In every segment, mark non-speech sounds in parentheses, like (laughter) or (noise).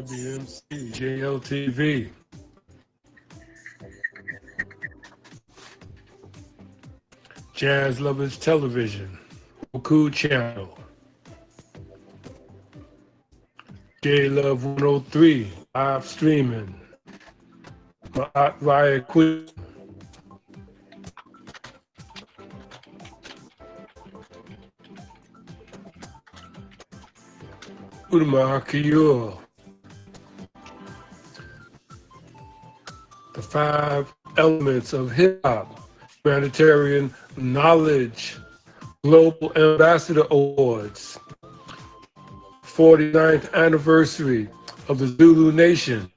WMC JLTV. Jazz Lovers Television, Roku Channel, J Love 103, live streaming, via Queen. Udama Kiyor. Five elements of hip hop, humanitarian knowledge, Global Ambassador Awards, 49th anniversary of the Zulu Nation,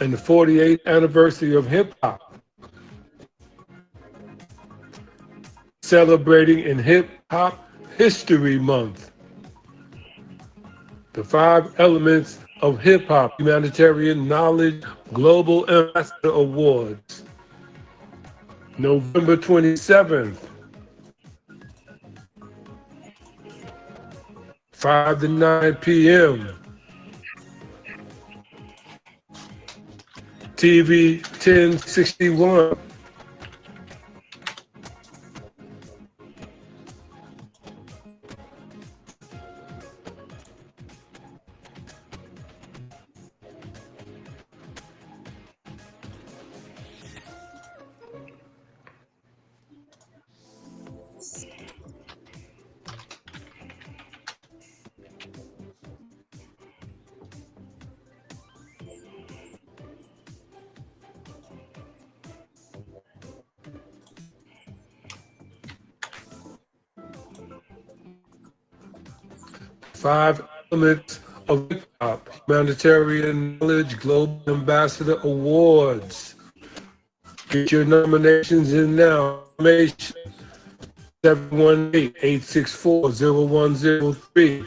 and the 48th anniversary of hip hop. Celebrating in Hip Hop History Month. The five elements of hip hop humanitarian knowledge global ambassador awards november 27th 5 to 9 p.m tv 1061 Five elements of hip hop humanitarian knowledge global ambassador awards. Get your nominations in now. Information 718-864-0103.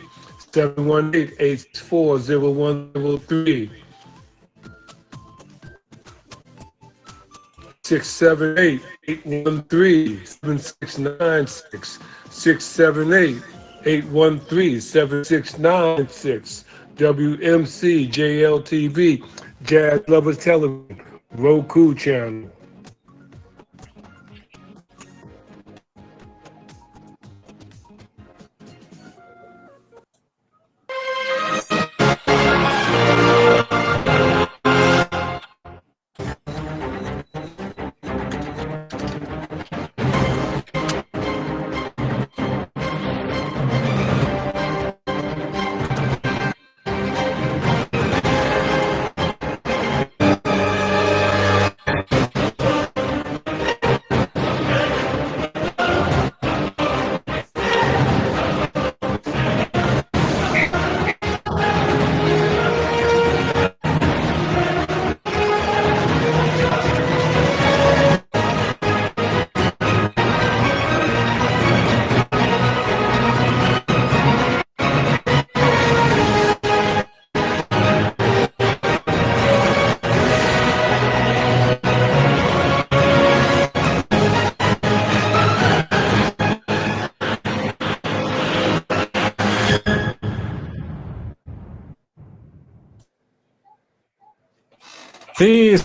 718-864-0103. 678-813-7696. 678-813-7696. WMC JLTV Jazz Lovers Television Roku channel. This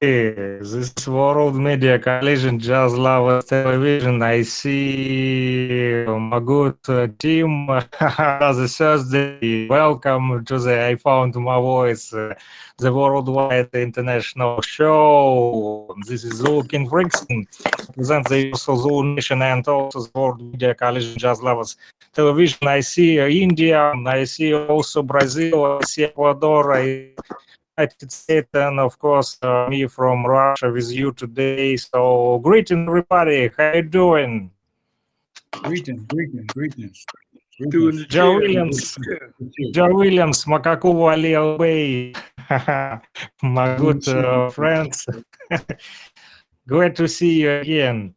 this is World Media Collision Jazz Lovers Television. I see my good uh, team the (laughs) Thursday. Welcome to the I Found My Voice, uh, the worldwide international show. This is Zulu King Brixton, present the also Nation and also the World Media Collision Jazz Lovers Television. I see uh, India, I see also Brazil, I see Ecuador, I United States, and of course uh, me from Russia with you today. So greeting everybody. How you doing? Greetings, greetings, greetings. Doing Joe. Williams. Joe Williams, Makaku Wali Bay. (laughs) My good uh, friends. (laughs) Glad to see you again.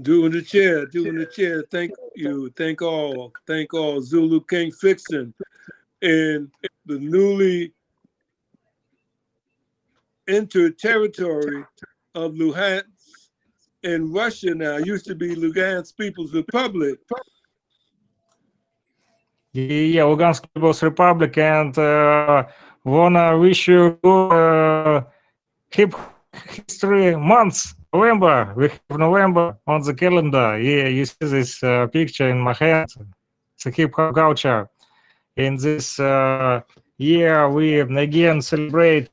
Doing the chair, doing the chair. Thank you. Thank all. Thank all. Zulu King Fixin and the newly entered territory of Luhansk in Russia now. Used to be Lugansk People's Republic. Yeah, Lugansk People's Republic, and uh, wanna wish you uh, hip history months. November, we have November on the calendar. Yeah, you see this uh, picture in my hand. It's a hip hop culture. In this uh, year, we again celebrate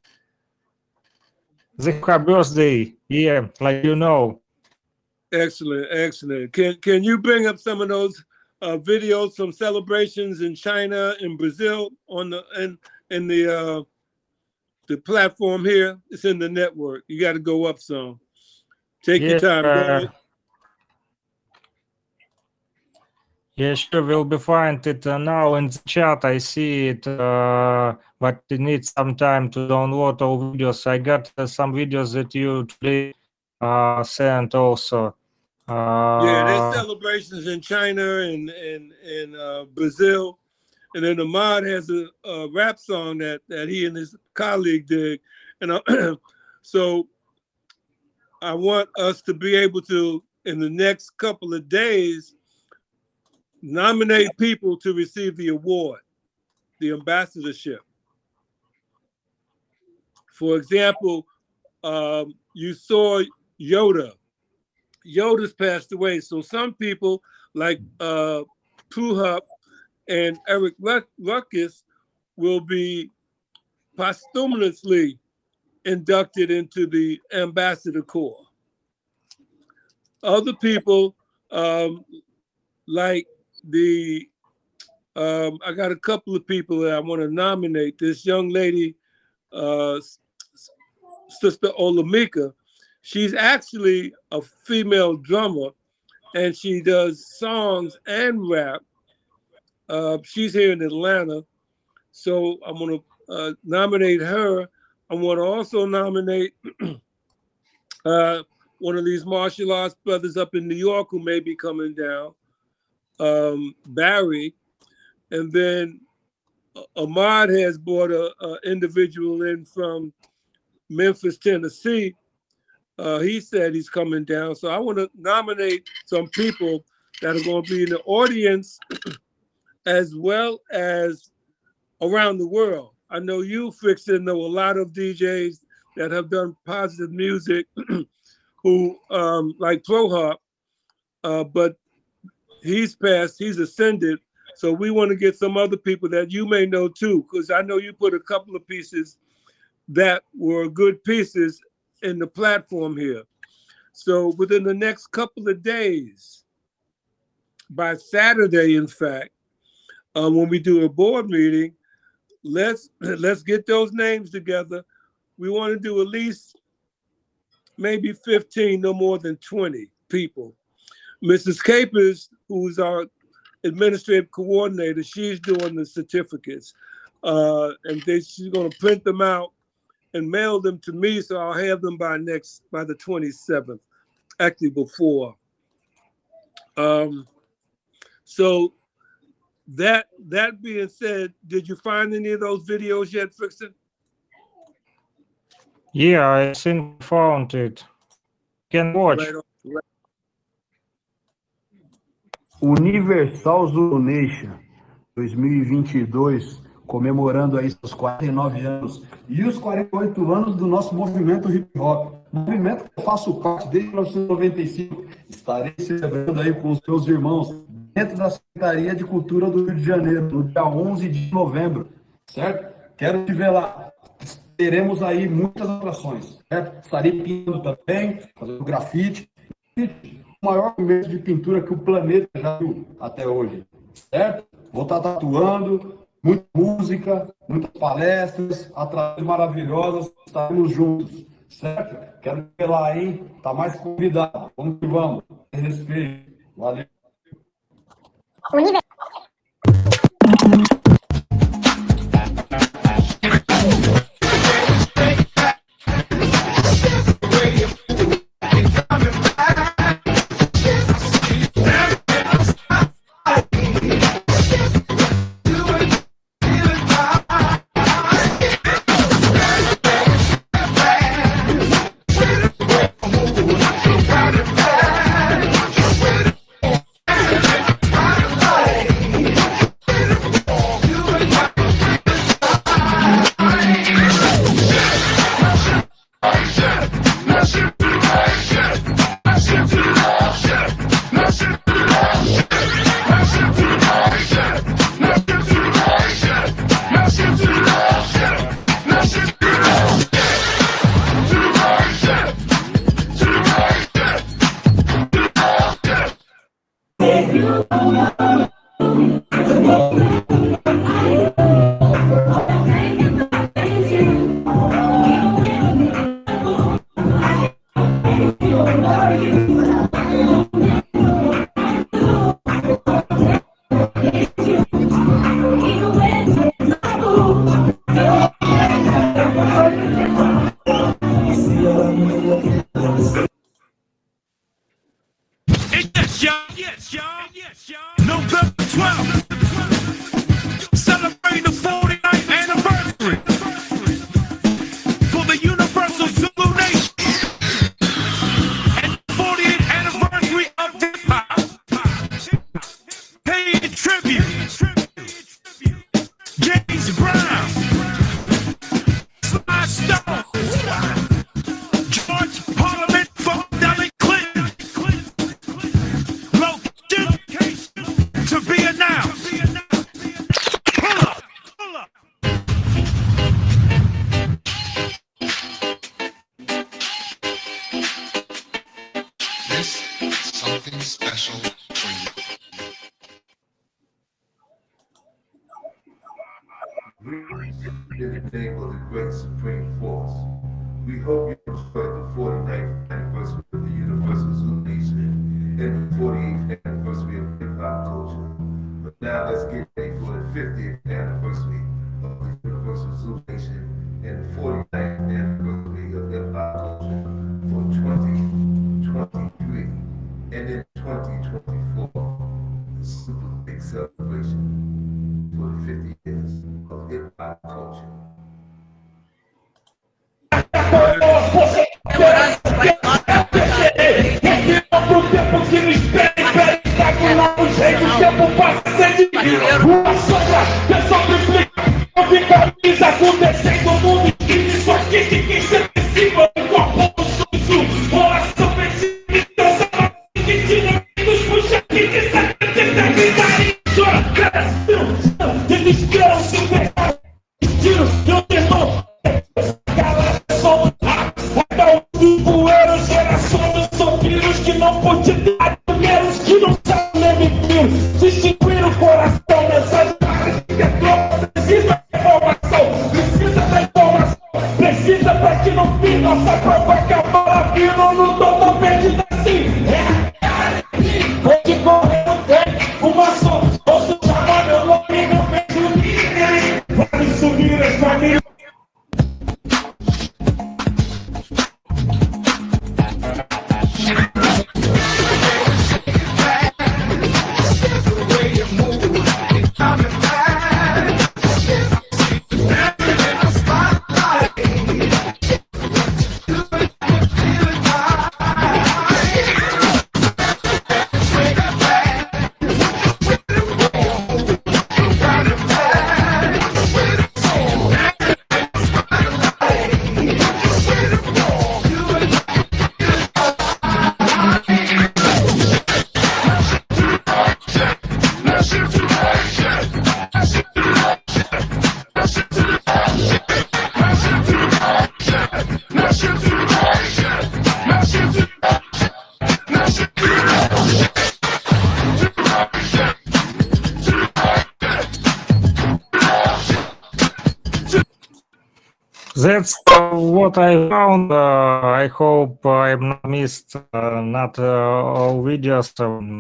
the birthday. Yeah, like you know. Excellent, excellent. Can can you bring up some of those uh, videos from celebrations in China and Brazil on the in in the uh, the platform here? It's in the network. You got to go up some. Take your time. Uh. Yeah, sure, we'll be find it uh, now in the chat. I see it, uh, but it needs some time to download all videos. I got uh, some videos that you today uh, sent also. Yeah, there's Uh, celebrations in China and and and uh, Brazil, and then Ahmad has a, a rap song that that he and his colleague did, and I, (clears throat) so I want us to be able to in the next couple of days nominate people to receive the award, the ambassadorship. For example, um, you saw Yoda. Yoda's passed away. So some people like uh Puhup and Eric Ruck- Ruckus will be posthumously inducted into the ambassador corps. Other people um like the um I got a couple of people that I want to nominate. This young lady, uh Sister Olamika, she's actually a female drummer and she does songs and rap. Uh, she's here in Atlanta. So I'm going to uh, nominate her. I want to also nominate (clears throat) uh, one of these martial arts brothers up in New York who may be coming down, um, Barry. And then uh, Ahmad has brought a, a individual in from Memphis, Tennessee. Uh, he said he's coming down. So I want to nominate some people that are going to be in the audience (clears throat) as well as around the world. I know you, Fixin, know a lot of DJs that have done positive music (clears throat) who, um, like Pro Hop, uh, but he's passed, he's ascended. So we want to get some other people that you may know too, because I know you put a couple of pieces that were good pieces in the platform here. So within the next couple of days, by Saturday, in fact, uh, when we do a board meeting, let's (clears throat) let's get those names together. We want to do at least maybe 15, no more than 20 people. Mrs. Capers, who's our administrative coordinator, she's doing the certificates. Uh, and she's going to print them out and mail them to me, so I'll have them by next by the 27th, actually before. Um, so that that being said, did you find any of those videos yet, Fixin? yeah, I think found it. Can watch. Right on. Universal Zulu Nation 2022, comemorando aí seus 49 anos e os 48 anos do nosso movimento hip hop. Movimento que eu faço parte desde 1995. Estarei celebrando aí com os meus irmãos dentro da Secretaria de Cultura do Rio de Janeiro, no dia 11 de novembro, certo? Quero te ver lá. Teremos aí muitas atrações, certo? Estarei pintando também, fazendo grafite o maior mês de pintura que o planeta já viu até hoje, certo? Vou estar tatuando, muita música, muitas palestras, atrações maravilhosas, estaremos juntos, certo? Quero ver lá, hein? Tá mais convidado. Vamos que vamos. Respeito. Valeu. Universal That's what I found. Uh, I hope I'm not missed uh, not uh, all videos,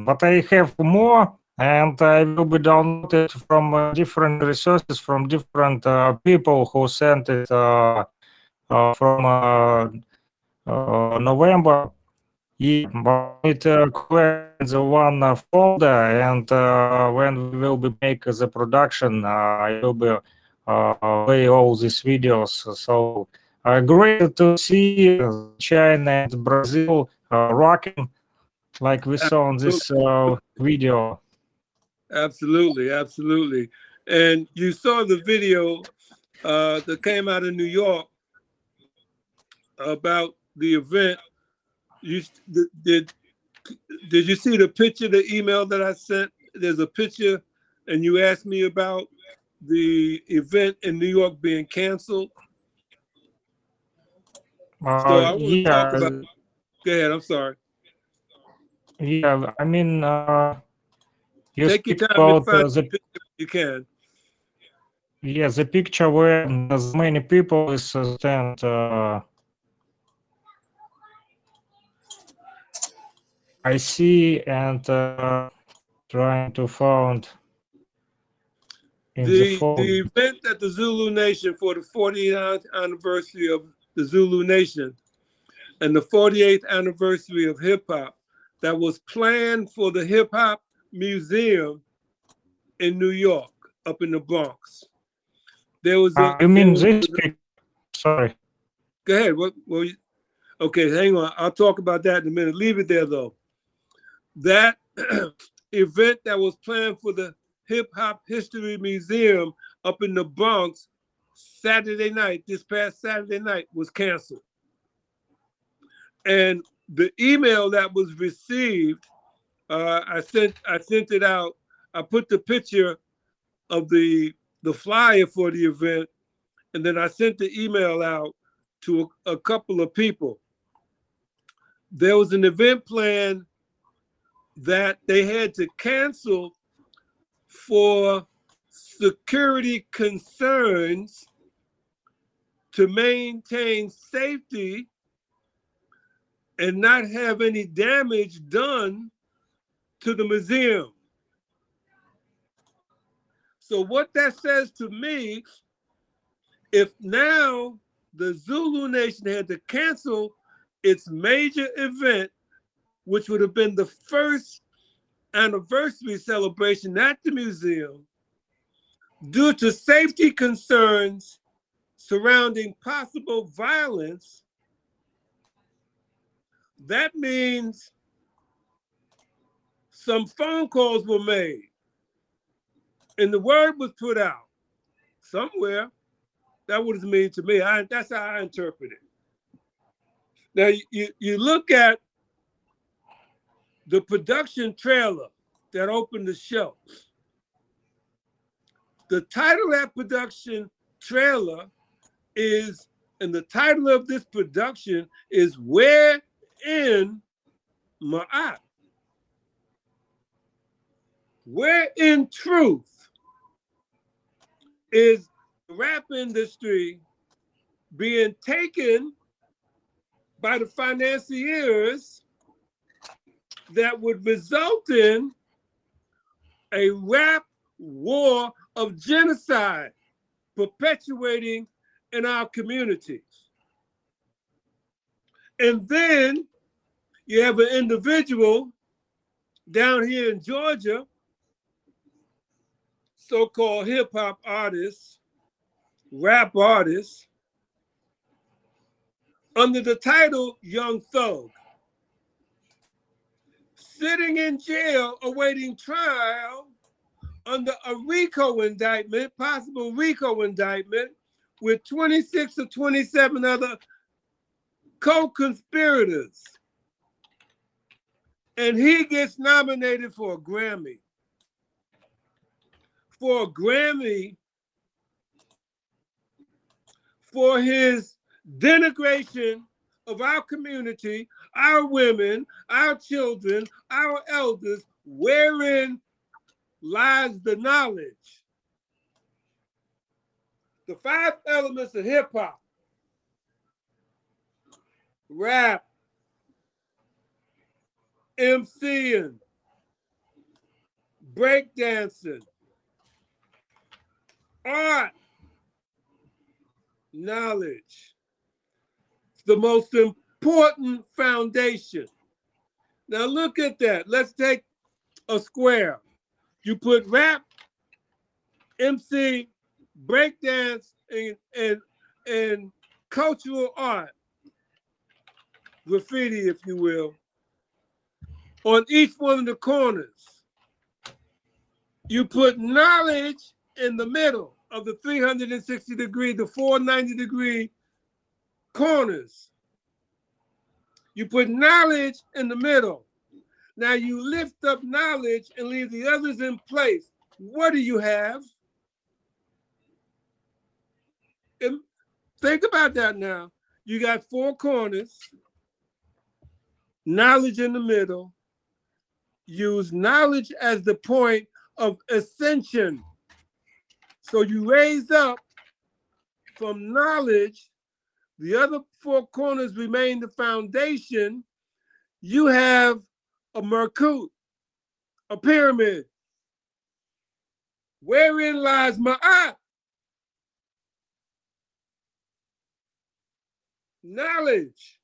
but I have more, and I will be downloaded from uh, different resources from different uh, people who sent it uh, uh, from November. Yeah, it the one folder, and when we will be make the production, I will be play all these videos. So uh, great to see uh, China and Brazil uh, rocking like we saw in this uh, video. Absolutely, absolutely. And you saw the video uh, that came out of New York about the event. You did did you see the picture, the email that I sent? There's a picture, and you asked me about the event in New York being canceled. So I Uh, want to yeah, talk about. Go ahead. I'm sorry. yeah. I mean, uh, you Take your time about uh, the the picture if you can. yeah the picture where as many people is uh, stand. Uh, I see and uh, trying to find in the, the, event at the Zulu Nation for the 49th anniversary of the Zulu Nation and the 48th anniversary of hip hop that was planned for the Hip Hop Museum in New York, up in the Bronx. There was a, Uh, you mean this a- Sorry. Go ahead. What? Well, okay, hang on. I'll talk about that in a minute. Leave it there though. That (clears throat) event that was planned for the Hip Hop History Museum up in the Bronx Saturday night, this past Saturday night, was canceled. And the email that was received, uh, I sent I sent it out. I put the picture of the the flyer for the event, and then I sent the email out to a, a couple of people. There was an event plan that they had to cancel for security concerns to maintain safety and not have any damage done to the museum. So, what that says to me, if now the Zulu Nation had to cancel its major event, which would have been the first anniversary celebration at the museum, due to safety concerns surrounding possible violence, that means some phone calls were made and the word was put out somewhere. That would mean to me. I, that's how I interpret it. Now you, you look at the production trailer that opened the show. The title of that production trailer is, and the title of this production is Where in Ma'at. Where in truth is the rap industry being taken by the financiers that would result in a rap war of genocide perpetuating in our communities. And then you have an individual down here in Georgia, so called hip hop artist, rap artist, under the title Young Thug, sitting in jail awaiting trial under a RICO indictment, possible RICO indictment, with 26 or 27 other co-conspirators. And he gets nominated for a Grammy. For a Grammy for his denigration of our community, our women, our children, our elders, wherein lies the knowledge. The five elements of hip hop. Rap, MCing, breakdancing, art, knowledge. The most important foundation. Now look at that. Let's take a square. You put rap, MC, breakdance, and, and, and cultural art graffiti, if you will, on each one of the corners. You put knowledge in the middle of the 360 degree, the 490 degree corners. You put knowledge in the middle. Now you lift up knowledge and leave the others in place. What do you have? And think about that now. You got four corners knowledge in the middle. Use knowledge as the point of ascension. So you raise up from knowledge, the other four corners remain the foundation. You have a Merkut, a pyramid. Wherein lies Ma'at? Knowledge.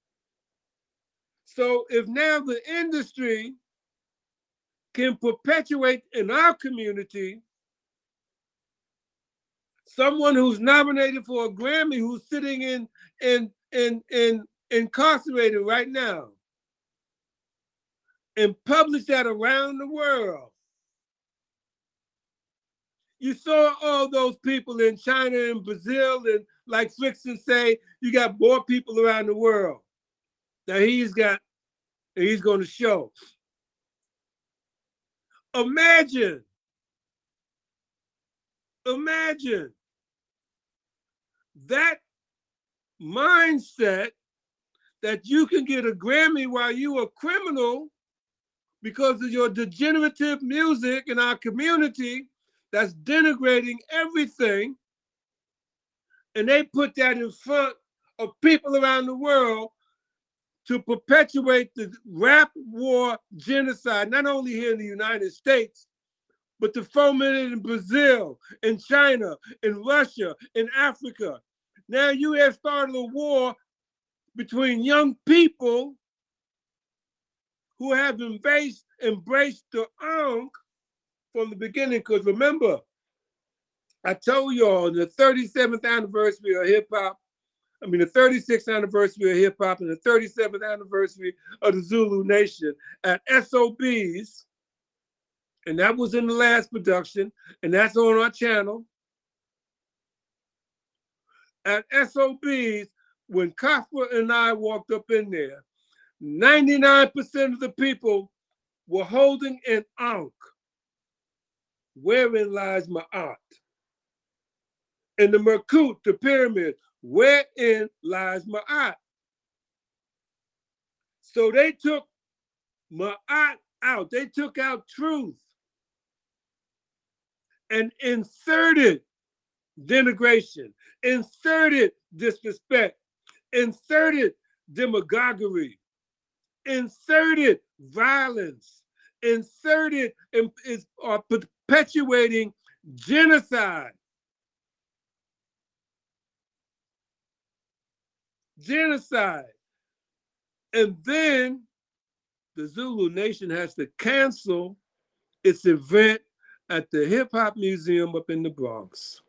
So if now the industry can perpetuate in our community someone who's nominated for a Grammy who's sitting in in in in incarcerated right now and publish that around the world. You saw all those people in China and Brazil, and like Frickson say, you got more people around the world. that he's got and he's going to show. Imagine, imagine. That mindset that you can get a Grammy while you a criminal because of your degenerative music in our community that's denigrating everything And they put that in front of people around the world to perpetuate the rap war genocide, not only here in the United States, but to foment it in Brazil, in China, in Russia, in Africa. Now you have started a war between young people who have embraced, embraced the Ankh from the beginning. Because remember, I told y'all the 37th anniversary of hip hop, I mean the 36th anniversary of hip hop and the 37th anniversary of the Zulu Nation at SOBs, and that was in the last production, and that's on our channel. At SOBs, when Kafka and I walked up in there, 99% of the people were holding an Ankh. Wherein lies Ma'at? In the Merkut, the pyramid, wherein lies Ma'at? So they took Ma'at out. They took out truth and inserted denigration, inserted disrespect, inserted demagoguery, inserted violence, inserted is are perpetuating genocide. Genocide. And then the Zulu Nation has to cancel its event at the Hip Hop Museum up in the Bronx.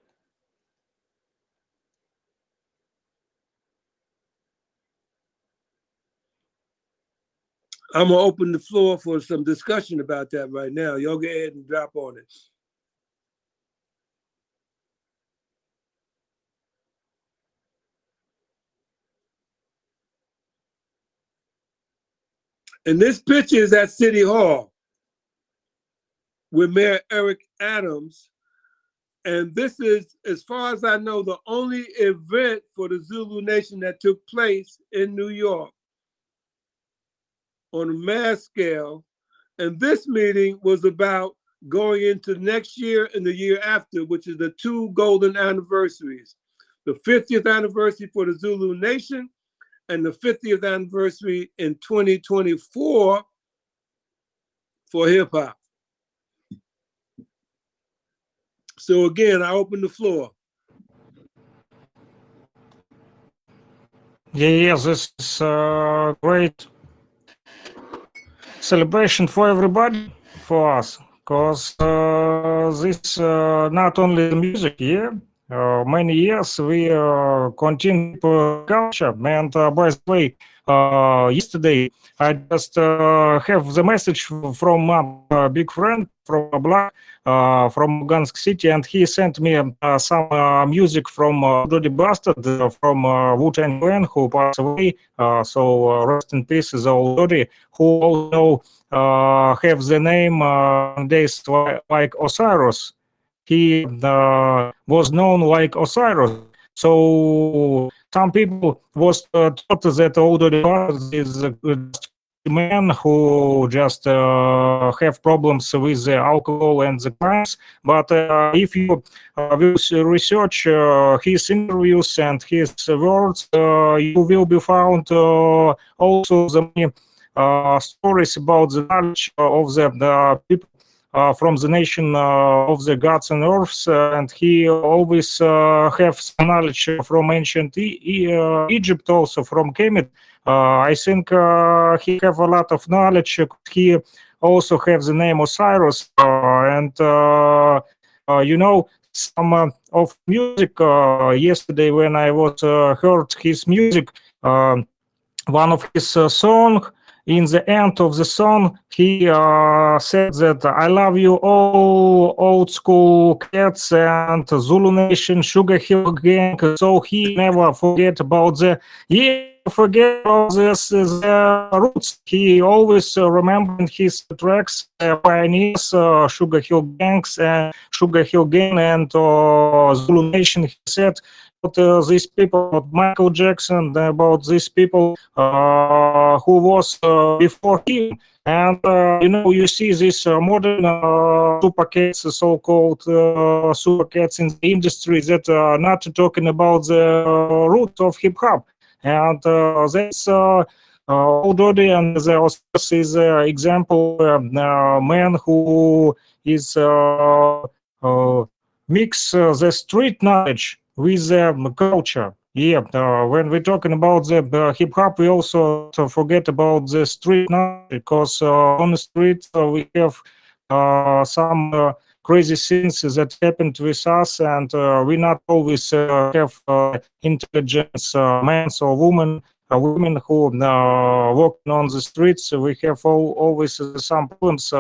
I'm gonna open the floor for some discussion about that right now. Y'all go ahead and drop on it. And this picture is at City Hall with Mayor Eric Adams. And this is, as far as I know, the only event for the Zulu Nation that took place in New York on a mass scale. And this meeting was about going into next year and the year after, which is the two golden anniversaries the 50th anniversary for the Zulu Nation and the 50th anniversary in 2024 for hip hop. So again, I open the floor. Yeah, yeah, this is a great celebration for everybody, for us, because uh, this uh, not only the music, yeah. Uh, many years we uh, continue culture, and uh, by the way, uh, yesterday I just uh, have the message from a big friend from Black uh, from Lugansk City, and he sent me uh, some uh, music from uh, Dirty Bastard uh, from uh, Wu Tang Clan who passed away. Uh, so uh, rest in peace, the old Doddy, who also uh, have the name uh, days like Osiris. He uh, was known like Osiris. So some people was uh, thought that old Dirty Bastard is a man who just uh, have problems with the alcohol and the crimes. But uh, if you uh, research uh, his interviews and his words, uh, you will be found also the stories about the knowledge of the, the people. Uh, from the nation uh, of the gods and earths, and he always uh, have knowledge from ancient e- E- Egypt, also from Kemet. I think he have a lot of knowledge. He also have the name Osiris, and you know some uh, of music. Uh, yesterday, when I was uh, heard his music, um one of his uh, song. In the end of the song, he uh, said that I love you all old school cats and Zulu Nation, Sugar Hill Gang. So he never forget about the yeah forget about this the roots. He always uh, remembered his tracks, uh, pioneers, uh, Sugar Hill Gangs, and Sugar Hill Gang, and uh, Zulu Nation. He said about uh, these people, about Michael Jackson, about these people uh, who was uh, before him. And uh, you know, you see these uh, modern uh, super cats, so-called uh, super cats in the industry that are not talking about the uh, roots of hip hop, and uh, that's. Uh, uh, Ododi and the Oscars is an example um, uh, man who is uh, uh, mix uh, the street knowledge with the um, culture. Yeah, uh, when we're talking about the uh, hip hop, we also forget about the street because uh, on the street uh, we have uh, some uh, crazy things that happened with us, and we not always have intelligence, men or women women who uh, walking on the streets. We have all, always some problems.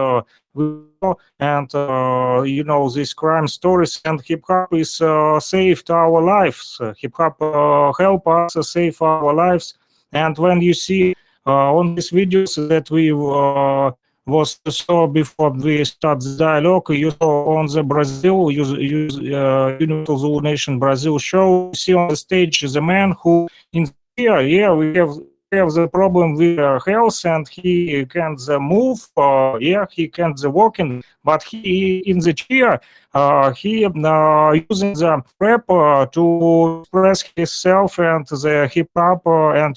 And uh, you know these crime stories and hip hop is uh, saved our lives. Hip hop uh, help us uh, save our lives. And when you see uh, on these videos that we uh, was saw before we start the dialogue, you saw on the Brazil, use, uh, Universal Zulu Nation Brazil show, you see on the stage the man who in here, yeah, we have have the problem with uh, health and he can't move uh, yeah he can't uh, walking but he in the chair uh, he uh, using the rap uh, to express himself and the hip hop uh, and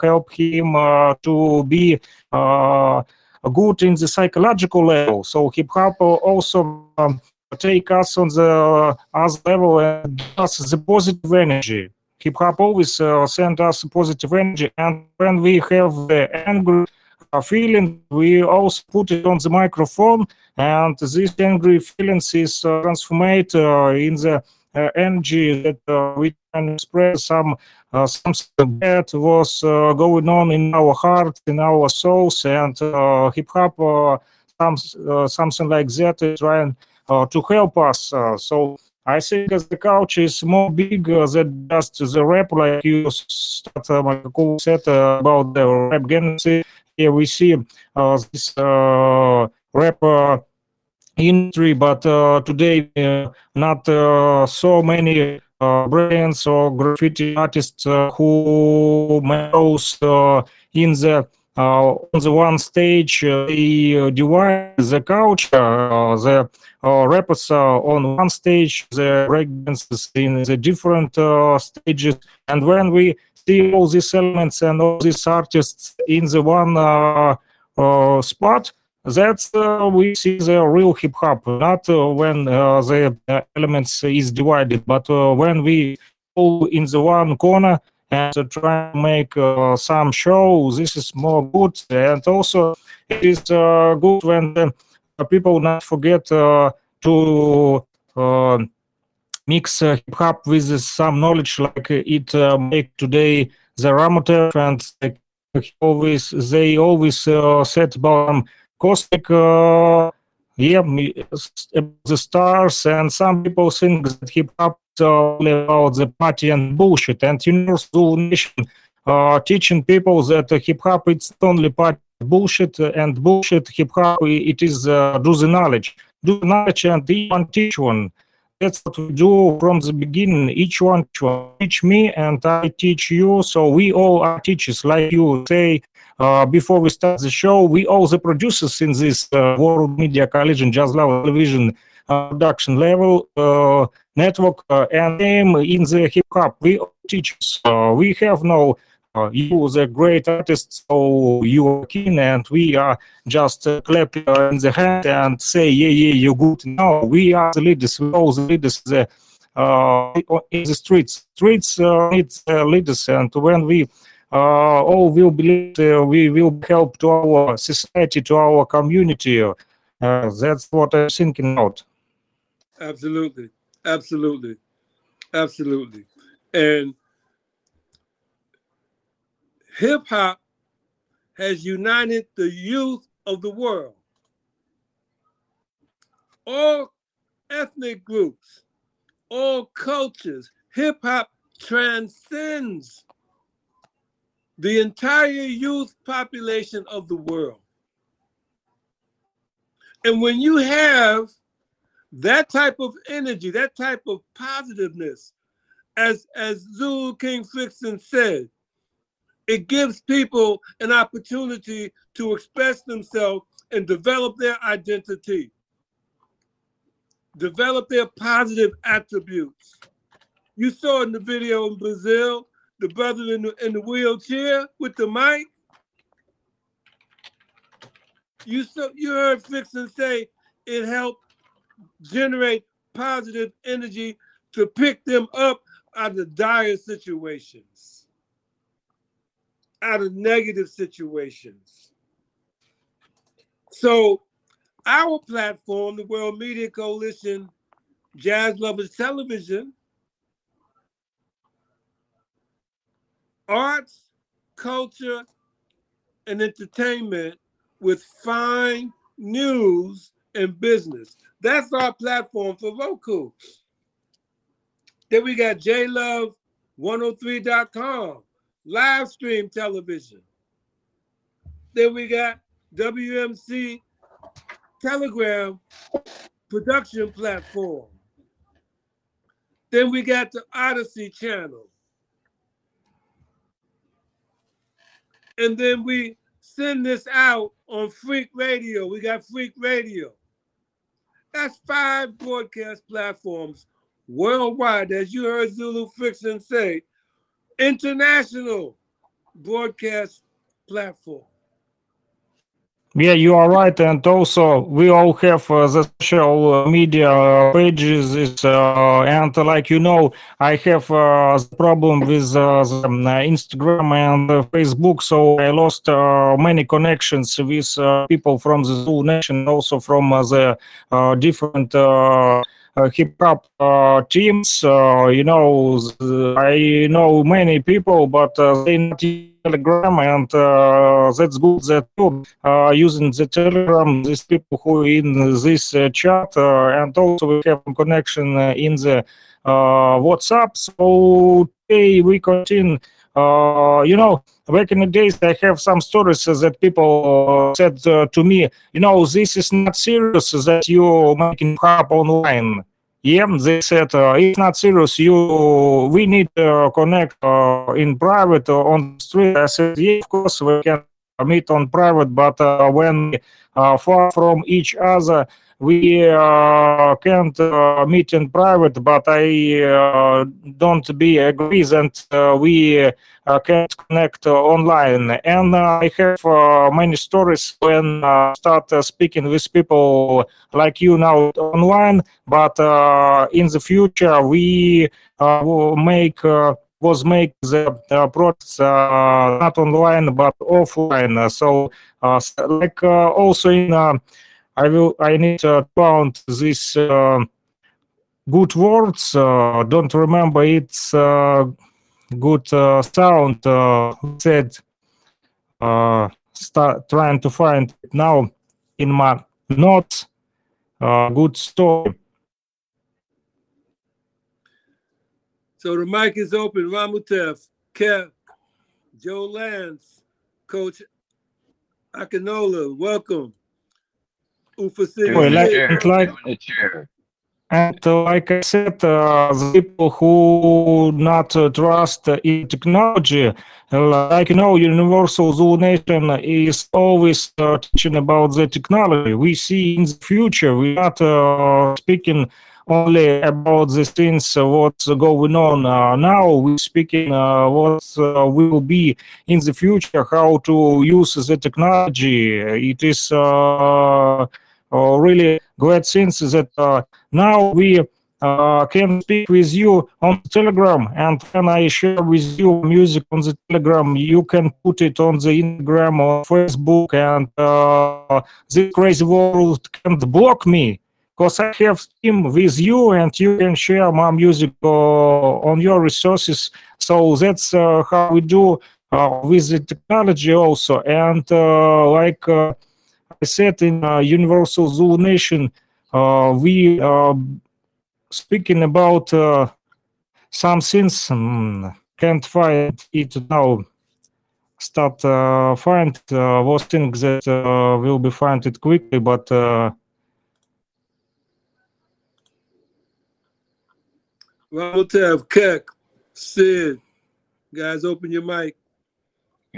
help him to be good in the psychological level. So hip hop also um, take us on the us level and give us the positive energy hip hop always uh, send us positive energy. And when we have the angry uh, feeling we also put it on the microphone. And this angry feelings is uh, transformed uh, in the uh, energy that uh, we can express some uh, something that was uh, going on in our heart in our souls. And uh, hip hop uh, some, something like that is trying to help us so I think the couch is more big uh, than just the rap, like you start, uh, Michael said uh, about the rap genocide. Here we see uh, this uh, rap uh, industry, but today not so many brands or graffiti artists who knows in the on the one stage they divide the culture, the rappers uh, on one stage, the breakdancers in the different uh, stages, and when we see all these elements and all these artists in the one uh, uh, spot, that's uh, we see the real hip hop, not uh, when uh, the uh, elements is divided, but uh, when we all in the one corner and try to make uh, some show. This is more good, and also it is uh, good when the uh, people not forget uh, to uh, mix uh, hip hop with some knowledge, like it uh, make today the Ramoter and always they always uh, said about um, cosmic. Uh, yeah, the stars, and some people think that hip hop is about the party and bullshit. And Universal Nation uh, teaching people that uh, hip hop it's only party bullshit and bullshit. Hip hop it is uh, do the knowledge, do the knowledge, and each one teach one. That's what we do from the beginning. Each one to teach me, and I teach you. So we all are teachers, like you say uh, before we start the show, we all the producers in this uh, World Media College and Jazz Love Television uh, production level uh, network uh, and aim in the hip hop. We all teachers. Uh, we have no. Uh, you the great artist, so you are keen, and we are just uh, clap uh, in the hand and say, yeah, yeah, you're good. No, we are the leaders. We all the leaders. The, uh, in the streets, streets uh, need uh, leaders, and when we uh, all will believe uh, we will help to our society, to our community. Uh, that's what I'm thinking about. Absolutely. Absolutely. Absolutely. And hip hop has united the youth of the world. All ethnic groups, all cultures, hip hop transcends the entire youth population of the world. And when you have that type of energy, that type of positiveness, as as Zulu King Fixon said, it gives people an opportunity to express themselves and develop their identity, develop their positive attributes. You saw in the video in Brazil, the brother in the, in the wheelchair with the mic. You saw you heard Fixon say it helped generate positive energy to pick them up out of dire situations, out of negative situations. So, our platform, the World Media Coalition, Jazz Lovers Television, arts, culture, and entertainment with fine news and business. That's our platform for Roku. Then we got jlove103.com, live stream television. Then we got WMC Telegram production platform. Then we got the Odyssey channel. And then we send this out on Freak Radio. We got Freak Radio. That's five broadcast platforms worldwide, as you heard Zulu Fixin say, international broadcast platform. Yeah, you are right, and also we all have uh, the social media pages, uh, and like you know, I have uh, problem with uh, um, Instagram and uh, Facebook, so I lost uh, many connections with people from the Zulu Nation, also from the different. Uh, hip hop uh, teams, uh, you know, I know many people, but they not Telegram, and that's good that uh, using the Telegram. These people who in this chat, and also we have connection in the WhatsApp. So today we continue. Uh, you know, back in the days, I have some stories that people said uh, to me, you know, this is not serious that you making crap online. Yeah, they said uh, it's not serious. You, we need to connect uh, in private uh, on street. I said, yeah, of course we can meet on private, but uh, when far from each other, we uh, can't uh, meet in private. But I uh, don't be agree that uh, we can't connect online. And I have many stories when I start speaking with people like you now online. But in the future, we will make. Was make the uh, products uh, not online but offline. So, uh, like also in, I will I need to count this uh, good words. Uh, don't remember it's uh, good sound. Said start trying to find now in my notes. Good story. So the mic is open. Ramutev, Kev, Joe Lance, Coach Akinola, welcome. Ufa Well, like- Kid. it's like- Doing a chair. And uh, like I said, uh, the people who not uh, trust in technology, uh, like you know, Universal Zulu Nation is always uh, teaching about the technology. We see in the future, we're not uh, speaking only about the things uh, what's going on uh, now. We're speaking uh, what uh, will be in the future, how to use the technology. It is really great things that uh, now we uh, can speak with you on Telegram, and when I share with you music on the Telegram, you can put it on the Instagram or Facebook, and uh, this crazy world can't block me because I have team with you, and you can share my music uh, on your resources. So that's uh, how we do uh, with the technology also, and uh, like. I said in Universal Zulu Nation, we are speaking about some things. Um, can't find it now. Start find those things that will be find it quickly, but uh, Ramutev, Kev, Sid, guys, open your mic.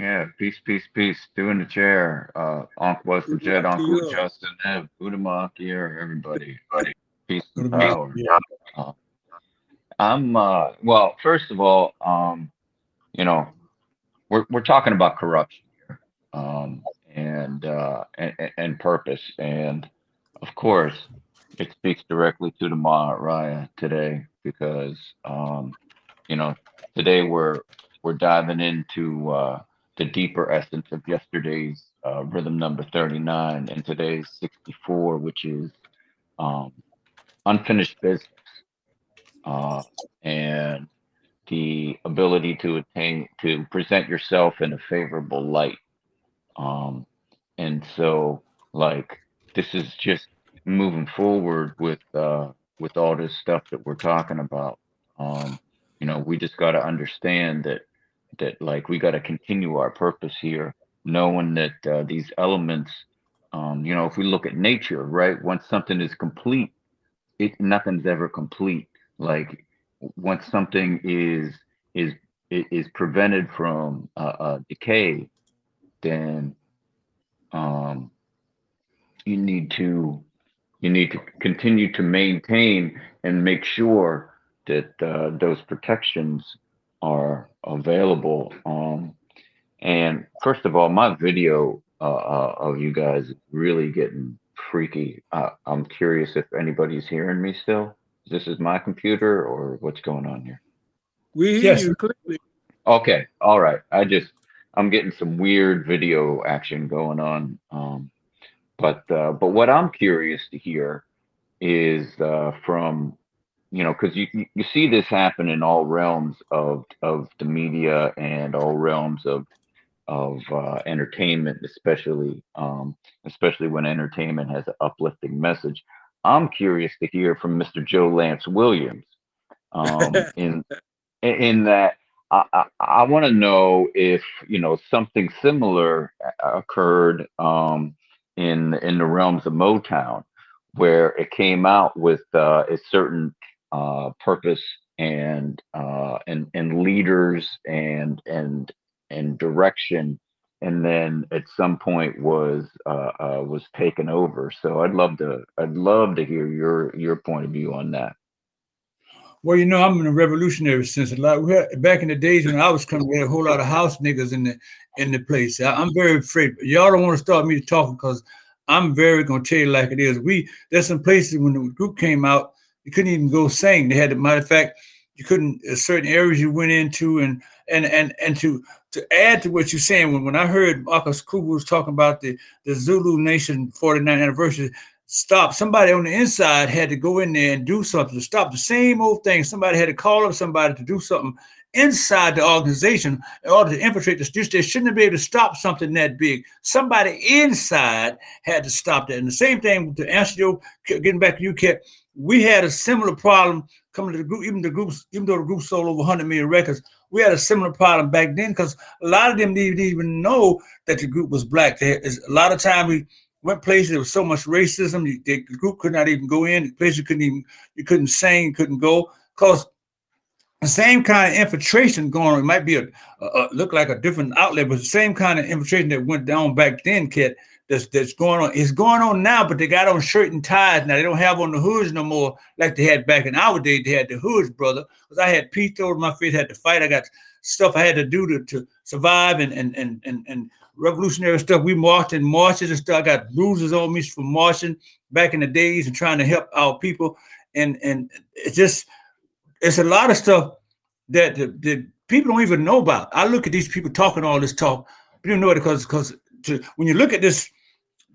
Yeah, peace, peace, peace. In the chair. Uh, Uncle was Jet, Uncle. Justin, Ev, Udamaki here, everybody. everybody. Peace and power. Uh, I'm, uh, well, first of all, um, you know, we're, we're talking about corruption here, um, and, uh, and, and- and purpose. And of course, it speaks directly to the Maharaya today because, um, you know, today we're, we're diving into, uh, the deeper essence of yesterday's uh, rhythm number 39 and today's 64, which is um, unfinished business uh, and the ability to attain to present yourself in a favorable light. Um, and so, like, this is just moving forward with uh, with all this stuff that we're talking about. Um, you know, we just got to understand that that like we got to continue our purpose here knowing that uh, these elements um you know if we look at nature right once something is complete it nothing's ever complete. Like once something is is is prevented from uh, uh decay then um you need to you need to continue to maintain and make sure that uh, those protections are available. Um, and first of all, my video uh, uh, of you guys is really getting freaky. Uh, I'm curious if anybody's hearing me still. This is my computer or what's going on here? We hear Yes. you clearly. Okay, all right. I just I'm getting some weird video action going on. Um, but uh, but what I'm curious to hear is uh, from you know because you you see this happen in all realms of of the media and all realms of of uh, entertainment, especially um, especially when entertainment has an uplifting message. I'm curious to hear from Mr. Joe Lance Williams um, (laughs) in in that I, I, I want to know if you know something similar uh, occurred um, in in the realms of Motown, where it came out with uh, a certain uh, purpose and uh, and and leaders and and and direction, and then at some point was uh, uh, was taken over. So I'd love to I'd love to hear your your point of view on that. Well, you know, I'm in a revolutionary sense. A lot we had, back in the days when I was coming, we had a whole lot of house niggas in the in the place. I, I'm very afraid. Y'all don't want to start me talking because I'm very gonna tell you like it is. We there's some places when the group came out, you couldn't even go sing. They had, matter of fact, you couldn't uh, certain areas you went into, and and and and to to add to what you're saying, when when I heard Marcus Kuba was talking about the the Zulu Nation 49th anniversary, stop. Somebody on the inside had to go in there and do something to stop the same old thing. Somebody had to call up somebody to do something inside the organization in order to infiltrate the streets. They shouldn't have been able to stop something that big. Somebody inside had to stop that. And the same thing to answer your getting back to you, Kit. We had a similar problem coming to the group, even the groups, even though the group sold over 100 million records, we had a similar problem back then because a lot of them didn't even know that the group was black. There is a lot of time we went places there was so much racism you, the group could not even go in The places you couldn't even you couldn't sing couldn't go because the same kind of infiltration going on it might be a, a, a look like a different outlet but the same kind of infiltration that went down back then kid that's that's going on it's going on now but they got on shirt and ties now they don't have on the hoods no more like they had back in our day they had the hoods brother because i had peace over my face had to fight i got stuff i had to do to, to survive and and and and, and revolutionary stuff. We marched in marches and stuff. I got bruises on me from marching back in the days and trying to help our people. And and it's just it's a lot of stuff that the, the people don't even know about. I look at these people talking all this talk, but you know it because because when you look at this,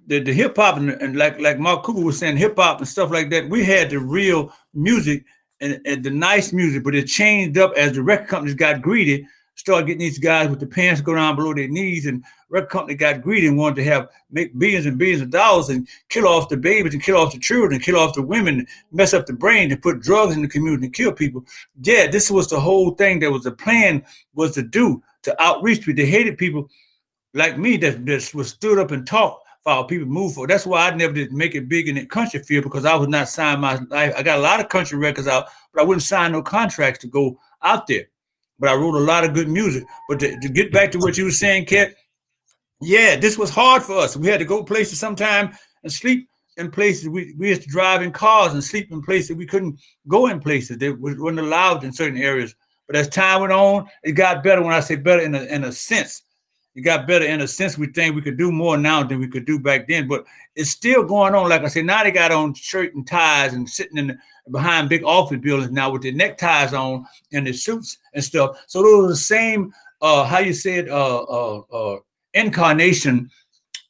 the, the hip hop and, and like like Mark Cooper was saying, hip hop and stuff like that, we had the real music and, and the nice music, but it changed up as the record companies got greedy started getting these guys with the pants go down below their knees, and record company got greedy and wanted to have make billions and billions of dollars and kill off the babies and kill off the children, kill off the women, mess up the brain, to put drugs in the community and kill people. Yeah, this was the whole thing that was the plan was to do to outreach people. They hated people like me that, that was stood up and talked for people move for. That's why I never did make it big in the country field because I was not signed my life. I got a lot of country records out, but I wouldn't sign no contracts to go out there. but I wrote a lot of good music. But to, to get back to what you were saying, Kat, yeah, this was hard for us. We had to go places sometime and sleep in places. We, we used to drive in cars and sleep in places we couldn't go in places that weren't allowed in certain areas. But as time went on, it got better. When I say better, in a, in a sense, it got better in a sense. We think we could do more now than we could do back then. But it's still going on. Like I said, now they got on shirt and ties and sitting in the, behind big office buildings now with their neckties on and their suits and stuff. So those are the same. Uh, how you said, uh, uh, uh, incarnation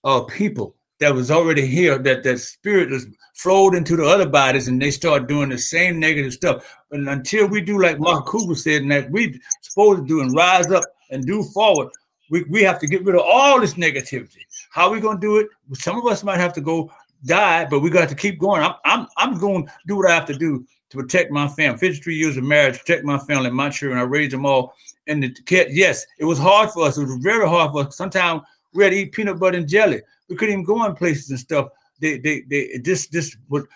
of people that was already here. That that spirit was flowed into the other bodies, and they start doing the same negative stuff. But until we do like Mark Cooper said, and that we supposed to do and rise up and do forward, we, we have to get rid of all this negativity. How we gonna do it? Some of us might have to go die, but we got to keep going. I'm I'm I'm going to do what I have to do to protect my family. 53 years of marriage, protect my family, my children. I raised them all. And the kid, yes, it was hard for us. It was very hard for us. Sometimes we had to eat peanut butter and jelly. We couldn't even go in places and stuff. They they they this this would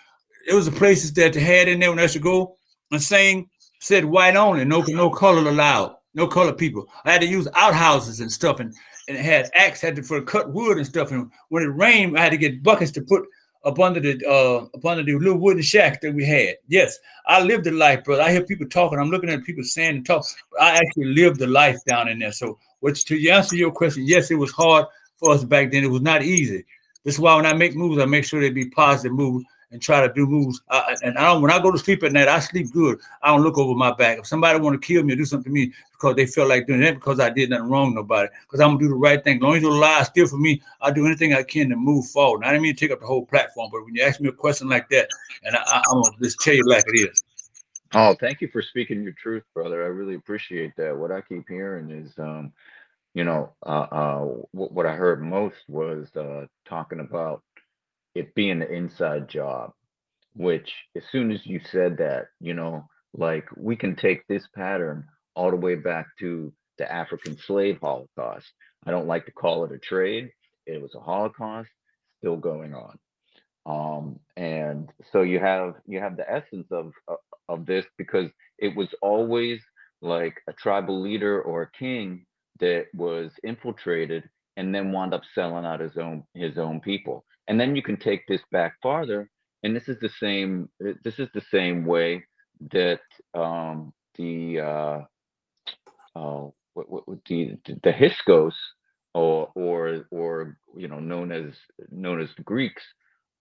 it was the places that they had in there when I used to go and sing said white only, no no color allowed, no color people. I had to use outhouses and stuff, and, and it had axe had to for cut wood and stuff. And when it rained, I had to get buckets to put up under the uh up under the little wooden shack that we had. Yes, I lived the life, brother. I hear people talking. I'm looking at people saying and talk. I actually lived the life down in there. So, which to answer your question, yes, it was hard for us back then. It was not easy. This is why when I make moves, I make sure they be positive moves and try to do moves. And I don't. When I go to sleep at night, I sleep good. I don't look over my back. If somebody want to kill me or do something to me because they feel like doing that because I did nothing wrong nobody, because I'm gonna do the right thing. As long as you lie still for me, I'll do anything I can to move forward. And I didn't mean to take up the whole platform, but when you ask me a question like that, and I, I'm gonna just tell you like it is. Oh, thank you for speaking your truth, brother. I really appreciate that. What I keep hearing is, um, you know, uh, uh, what, what I heard most was uh, talking about it being an inside job, which as soon as you said that, you know, like we can take this pattern all the way back to the African slave Holocaust. I don't like to call it a trade. It was a Holocaust still going on. Um, and so you have you have the essence of of- of this because it was always like a tribal leader or a king that was infiltrated and then wound up selling out his own his own people. And then you can take this back farther, and this is the same uh, this is the same way that um, the uh, uh, what, what, what the the Hyksos or or or you know known as known as the Greeks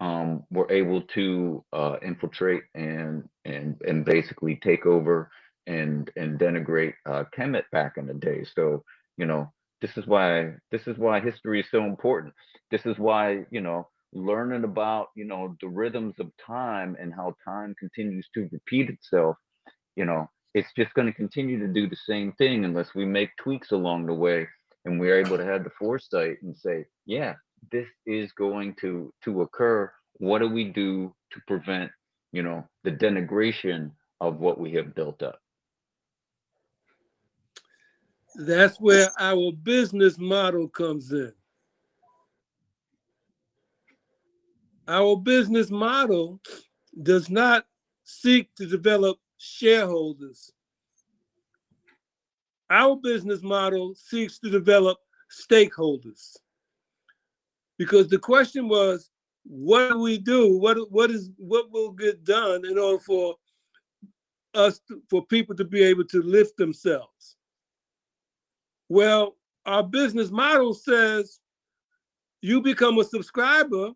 um, were able to uh, infiltrate and and and basically take over and and denigrate uh, Kemet back in the day. So you know this is why this is why history is so important. This is why you know learning about you know the rhythms of time and how time continues to repeat itself. You know it's just going to continue to do the same thing unless we make tweaks along the way and we're able to have the foresight and say, yeah, this is going to to occur. What do we do to prevent, you know, the denigration of what we have built up? That's where our business model comes in. Our business model does not seek to develop shareholders. Our business model seeks to develop stakeholders. Because the question was, what do we do? What what is what will get done in order for us to, for people to be able to lift themselves? Well, our business model says you become a subscriber,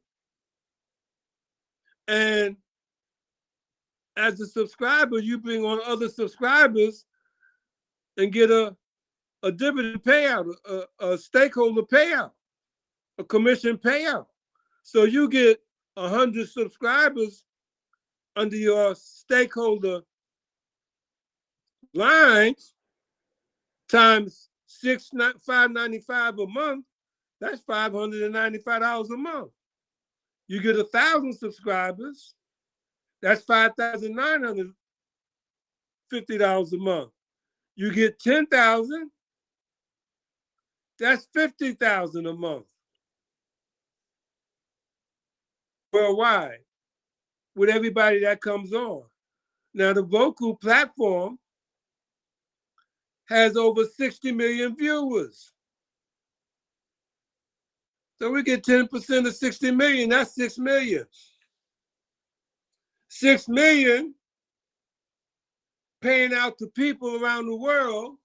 and as a subscriber, you bring on other subscribers and get a, a dividend payout, a, a stakeholder payout, a commission payout. So you get a hundred subscribers under your stakeholder lines times six five ninety five a month. That's five hundred and ninety five dollars a month. You get a thousand subscribers. That's five thousand nine hundred fifty dollars a month. You get ten thousand. That's fifty thousand a month worldwide with everybody that comes on. Now the vocal platform has over 60 million viewers. So we get 10% of 60 million, that's 6 million. 6 million paying out to people around the world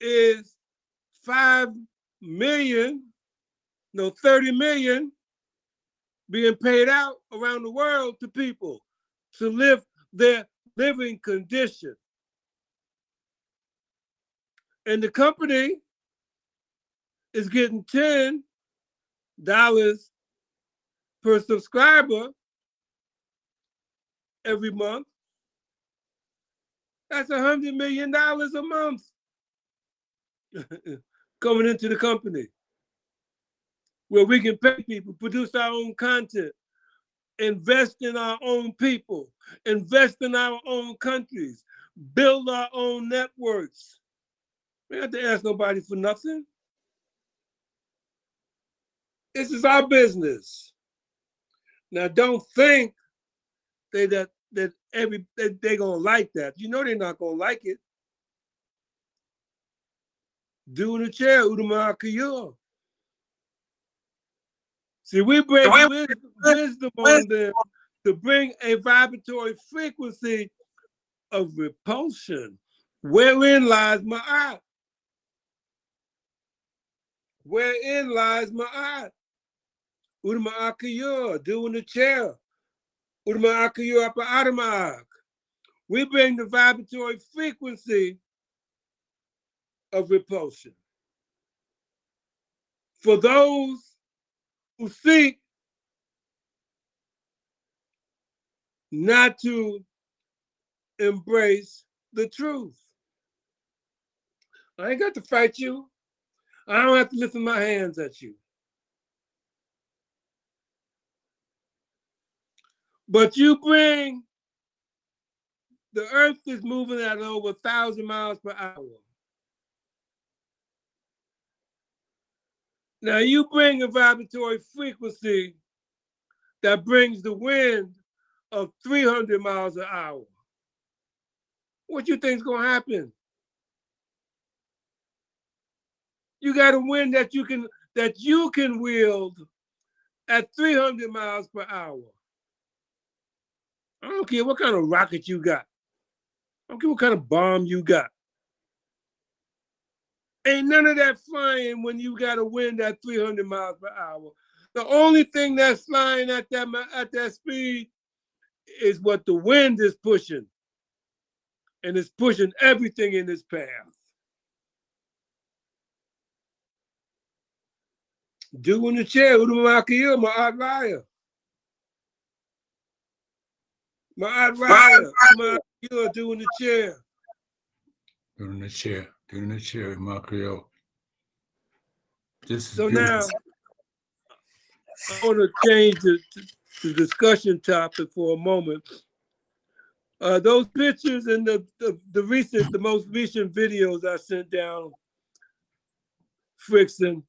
is 5 million, no, 30 million being paid out around the world to people to live their living condition. And the company is getting ten dollars per subscriber every month. That's a hundred million dollars a month (laughs) coming into the company where we can pay people, produce our own content, invest in our own people, invest in our own countries, build our own networks. We don't have to ask nobody for nothing. This is our business. Now, don't think they that that every that they gonna like that. You know they're not gonna like it. Do in the chair, Udama Kayur. See, we bring wisdom, wisdom on them to bring a vibratory frequency of repulsion. Wherein lies my eye? Wherein lies my eye? Udama Akayur, doing the chair. Udama Akayur Apa Adamaak. We bring the vibratory frequency of repulsion. For those seek not to embrace the truth. I ain't got to fight you. I don't have to lift my hands at you. But you bring the earth is moving at over a thousand miles per hour. Now you bring a vibratory frequency that brings the wind of 300 miles an hour. What you think's gonna happen? You got a wind that you can that you can wield at 300 miles per hour. I don't care what kind of rocket you got. I don't care what kind of bomb you got. Ain't none of that flying when you got a wind at 300 miles per hour. The only thing that's flying at that at that speed is what the wind is pushing, and it's pushing everything in its path. Doing the chair, Udumakiyah, my liar. My liar, you're doing the chair. Doing the chair, doing the chair, Marco. This is So beautiful. now, I want to change the, the discussion topic for a moment. Uh, those pictures and the, the, the recent, the most recent videos I sent down, Frickson,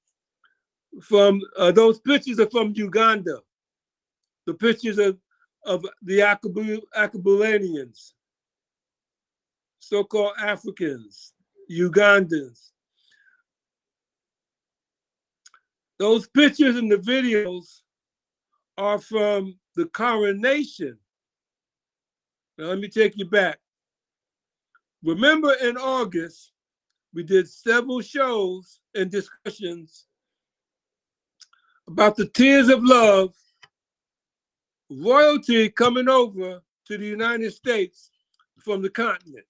from uh, those pictures are from Uganda. The pictures of, of the Akabu, Akabulanians, so-called Africans, Ugandans. Those pictures and the videos are from the coronation. Now, let me take you back. Remember in August, we did several shows and discussions about the tears of love, royalty coming over to the United States from the continent.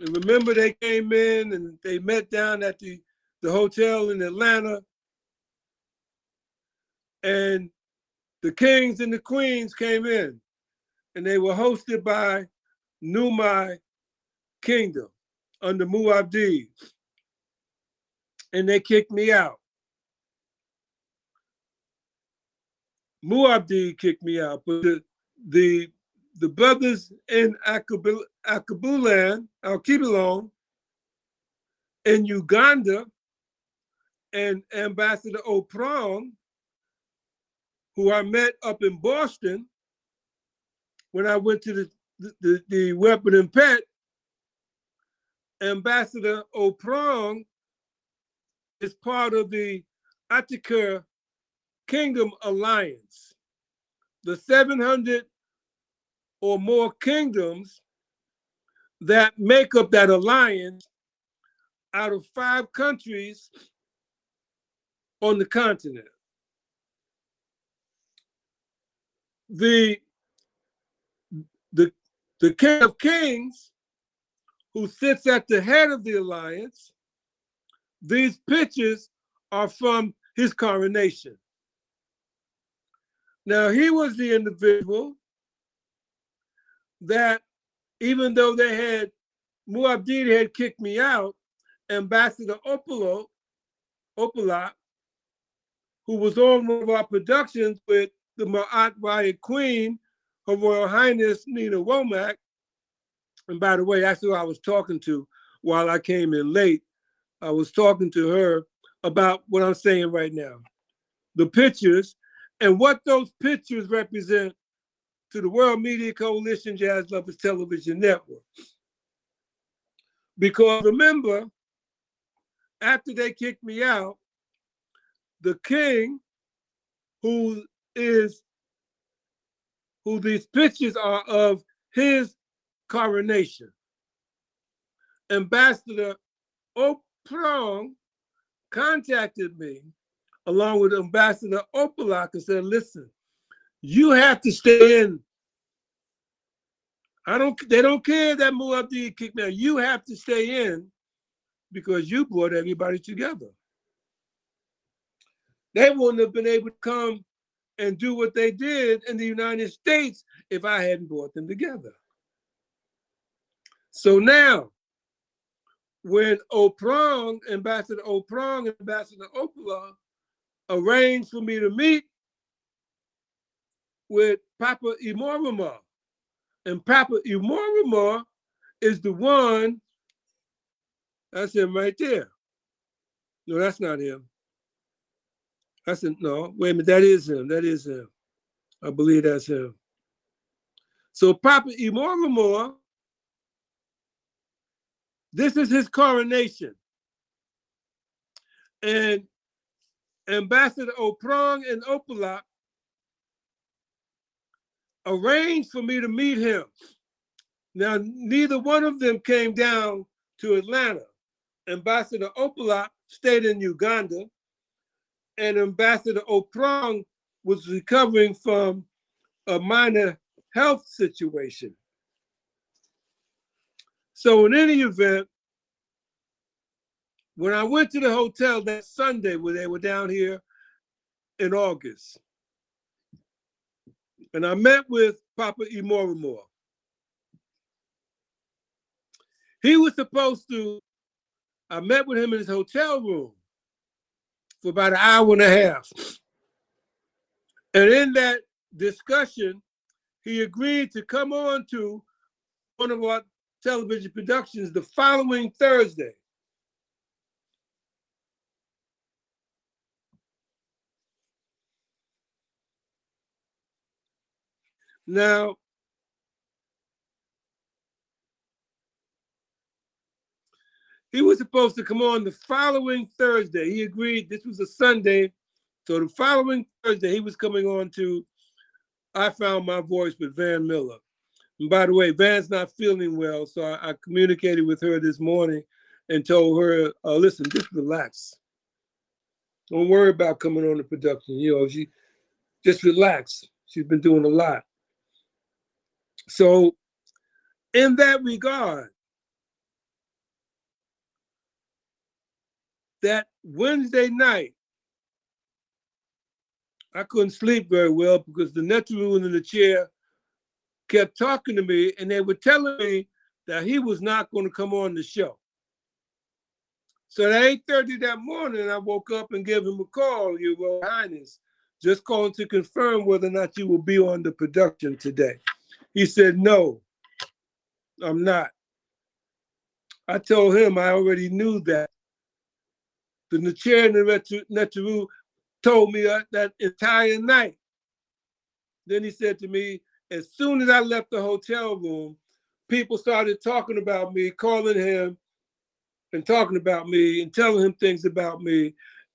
And remember, they came in and they met down at the, the hotel in Atlanta and the kings and the queens came in and they were hosted by Numai Kingdom under Muad'Dib. And they kicked me out. Muad'Dib kicked me out, but the the, the brothers in Akabul, Akabulan, Al-Kibilon, in Uganda, and Ambassador Oprong, who I met up in Boston when I went to the, the, the, the weapon and pet Ambassador Oprong is part of the Ateker Kingdom Alliance. The 700 or more kingdoms that make up that alliance out of five countries on the continent. The the the King of Kings, who sits at the head of the alliance, these pictures are from his coronation. Now, he was the individual that, even though they had, Muabdin had kicked me out, Ambassador Opolo, Opola, who was on one of our productions with the Ma'at Riot Queen, Her Royal Highness Nina Womack. And by the way, that's who I was talking to while I came in late. I was talking to her about what I'm saying right now. The pictures and what those pictures represent to the World Media Coalition Jazz Lovers Television Network. Because remember, after they kicked me out, the king, who is who these pictures are of his coronation, Ambassador Oprong contacted me along with Ambassador Opalak and said, listen, you have to stay in. I don't they don't care that Muabdi kicked me out. You have to stay in because you brought everybody together. They wouldn't have been able to come and do what they did in the United States if I hadn't brought them together. So now, when Oprong, Ambassador Oprong, Ambassador Opala arranged for me to meet with Papa Emorimor. And Papa Emorimor is the one, that's him right there. No, that's not him. That's him. No, wait a minute, that is him. That is him. I believe that's him. So Papa Emorimor, this is his coronation. And Ambassador Oprong and Opalak arranged for me to meet him. Now, neither one of them came down to Atlanta. Ambassador Opalak stayed in Uganda, and Ambassador Oprong was recovering from a minor health situation. So, in any event, when I went to the hotel that Sunday where they were down here in August, and I met with Papa Emorimor. He was supposed to, I met with him in his hotel room for about an hour and a half. And in that discussion, he agreed to come on to one of our television productions the following Thursday. Now, he was supposed to come on the following Thursday. He agreed this was a Sunday. So the following Thursday, he was coming on to I Found My Voice with Van Miller. And by the way, Van's not feeling well. So I, I communicated with her this morning and told her, uh, listen, just relax. Don't worry about coming on the production. You know, she just relax. She's been doing a lot. So, in that regard, that Wednesday night, I couldn't sleep very well because the Neteru in the chair kept talking to me and they were telling me that he was not going to come on the show. So at 8:30 that morning, I woke up and gave him a call, Your Royal Highness, just calling to confirm whether or not you will be on the production today. He said, No, I'm not. I told him I already knew that. The Nichair Neteru told me that, that entire night. Then he said to me, as soon as I left the hotel room, people started talking about me, calling him and talking about me and telling him things about me.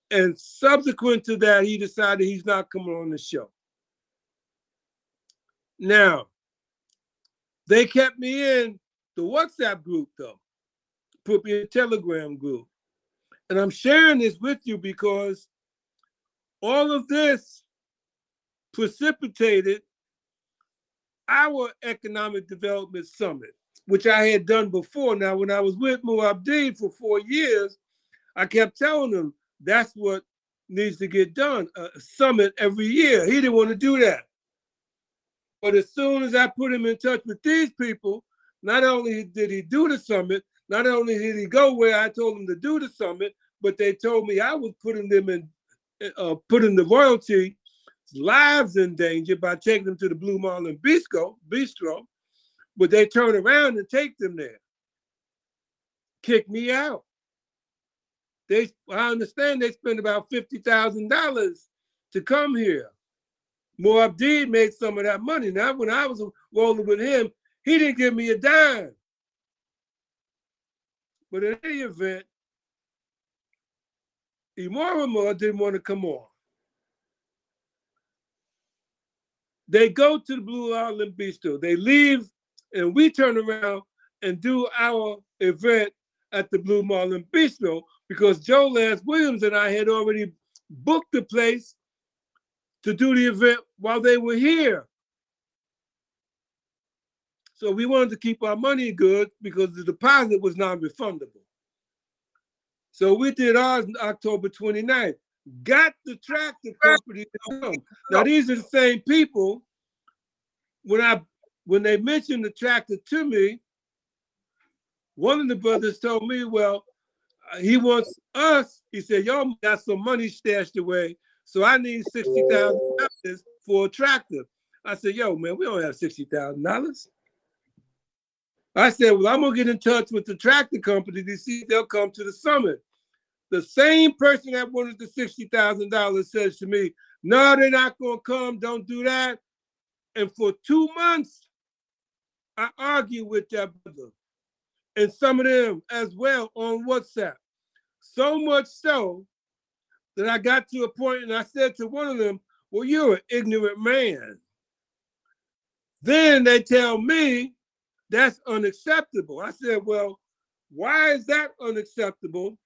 And subsequent to that, he decided he's not coming on the show. Now, they kept me in the WhatsApp group though, put me in a Telegram group. And I'm sharing this with you because all of this precipitated our economic development summit, which I had done before. Now, when I was with Muabdi for four years, I kept telling him that's what needs to get done a summit every year. He didn't want to do that. But as soon as I put him in touch with these people, not only did he do the summit, not only did he go where I told him to do the summit, but they told me I was putting them in, uh, putting the royalty lives in danger by taking them to the Blue Marlin Bistro, Bistro, but they turn around and take them there. Kick me out. They, I understand they spent about fifty thousand dollars to come here. Moabdid make some of that money. Now, when I was rolling with him, he didn't give me a dime. But in any event, Emorimor didn't want to come on. They go to the Blue Island Bistro. They leave, and we turn around and do our event at the Blue Marlin Bistro because Joe Lance Williams and I had already booked the place to do the event while they were here. So we wanted to keep our money good because the deposit was non-refundable. So we did ours on October 29th. Got the tractor come. Now these are the same people. When I when they mentioned the tractor to me, one of the brothers told me, well, he wants us. He said, y'all got some money stashed away, so I need sixty thousand dollars for a tractor. I said, yo, man, we don't have sixty thousand dollars. I said, well, I'm gonna get in touch with the tractor company to see if they'll come to the summit. The same person that wanted the sixty thousand dollars says to me, "No, they're not gonna come. Don't do that." And for two months, I argued with that brother and some of them as well on WhatsApp. So much so that I got to a point and I said to one of them, Well, you're an ignorant man. Then they tell me that's unacceptable. I said, Well, why is that unacceptable?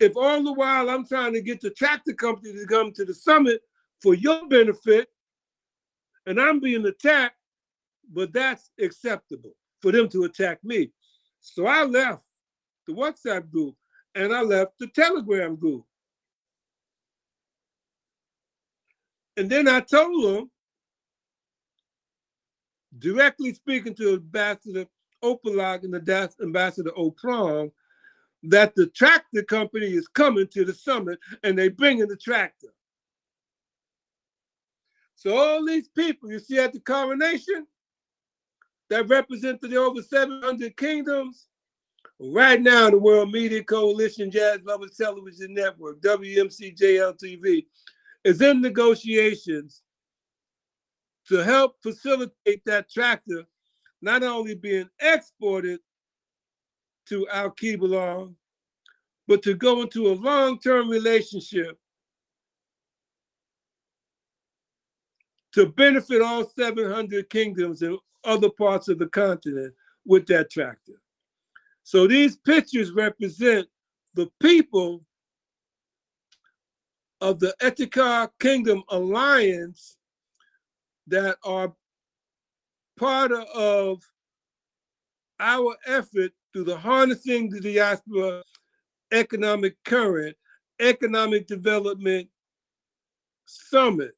If all the while I'm trying to get the tractor company to come to the summit for your benefit, and I'm being attacked, but that's acceptable for them to attack me. So I left the WhatsApp group and I left the Telegram group. And then I told them, directly speaking to Ambassador Opalak and the Ambassador Oprong, that the tractor company is coming to the summit and they bringing the tractor. So all these people you see at the coronation that represent the over 700 kingdoms, right now the World Media Coalition Jazz Lovers Television Network, WMCJL-TV, is in negotiations to help facilitate that tractor not only being exported to Alkebulan, but to go into a long-term relationship to benefit all 700 kingdoms in other parts of the continent with that tractor. So these pictures represent the people of the Ateker Kingdom Alliance that are part of our effort through the Harnessing the Diaspora Economic Current Economic Development Summit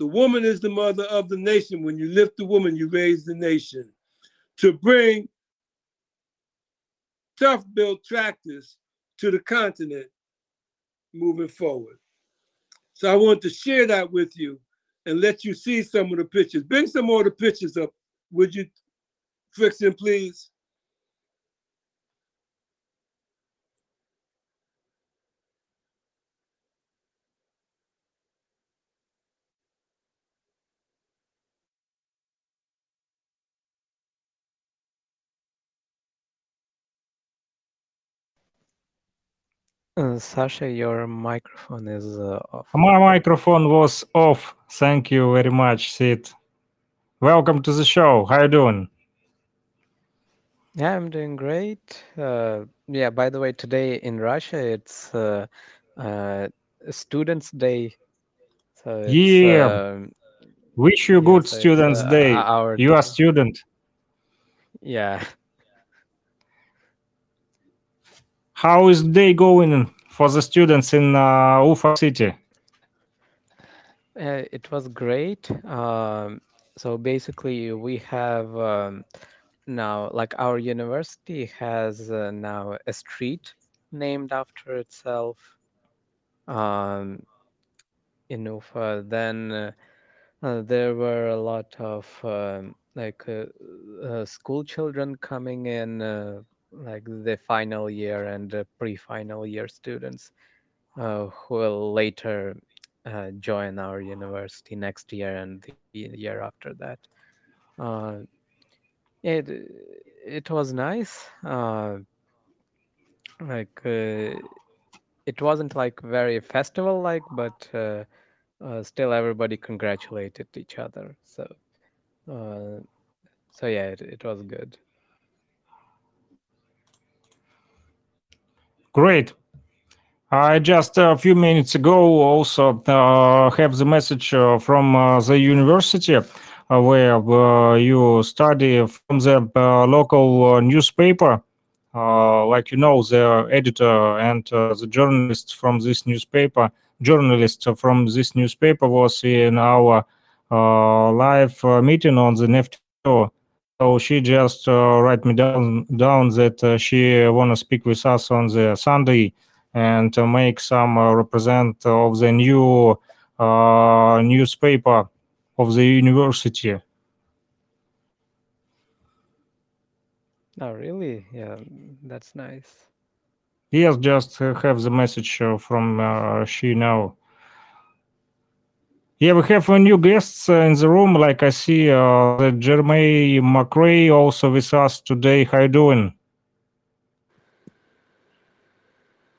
the woman is the mother of the nation. When you lift the woman, you raise the nation. To bring tough built tractors to the continent moving forward. So I want to share that with you and let you see some of the pictures. Bring some more of the pictures up, would you, Frickson, please? Uh, Sasha, your microphone is uh, off. My microphone was off. Thank you very much, Sid. Welcome to the show. How are you doing? Yeah, I'm doing great. Uh, yeah, by the way, today in Russia it's uh, uh, Students' Day. So it's, Yeah. um, Wish you yeah, good so Students' Day. You are student. Yeah. How is day going for the students in uh, Ufa city? Uh, it was great. Um, so basically, we have um, now, like, our university has uh, now a street named after itself um, in Ufa. Then uh, uh, there were a lot of um, like uh, uh, school children coming in, like the final year and uh, pre-final year students uh, who will later uh, join our university next year and the year after that. Uh, it it was nice. Uh, like uh, it wasn't like very festival like, but still everybody congratulated each other. So so yeah, it, it was good. Great. I just a few minutes ago also uh, have the message uh, from uh, the university uh, where uh, you study from the uh, local uh, newspaper. Uh, like you know, the editor and uh, the journalist from this newspaper, journalist from this newspaper was in our uh, live uh, meeting on the NEFT show. So she just uh, write me down down that uh, she wanna speak with us on the Sunday and uh, make some uh, represent of the new uh, newspaper of the university. Oh, really? Yeah, that's nice. Yes, just have the message uh, from uh, she now. Yeah, we have uh, new guests uh, in the room. Like I see uh, that Jeremy McRae also with us today. How you doing?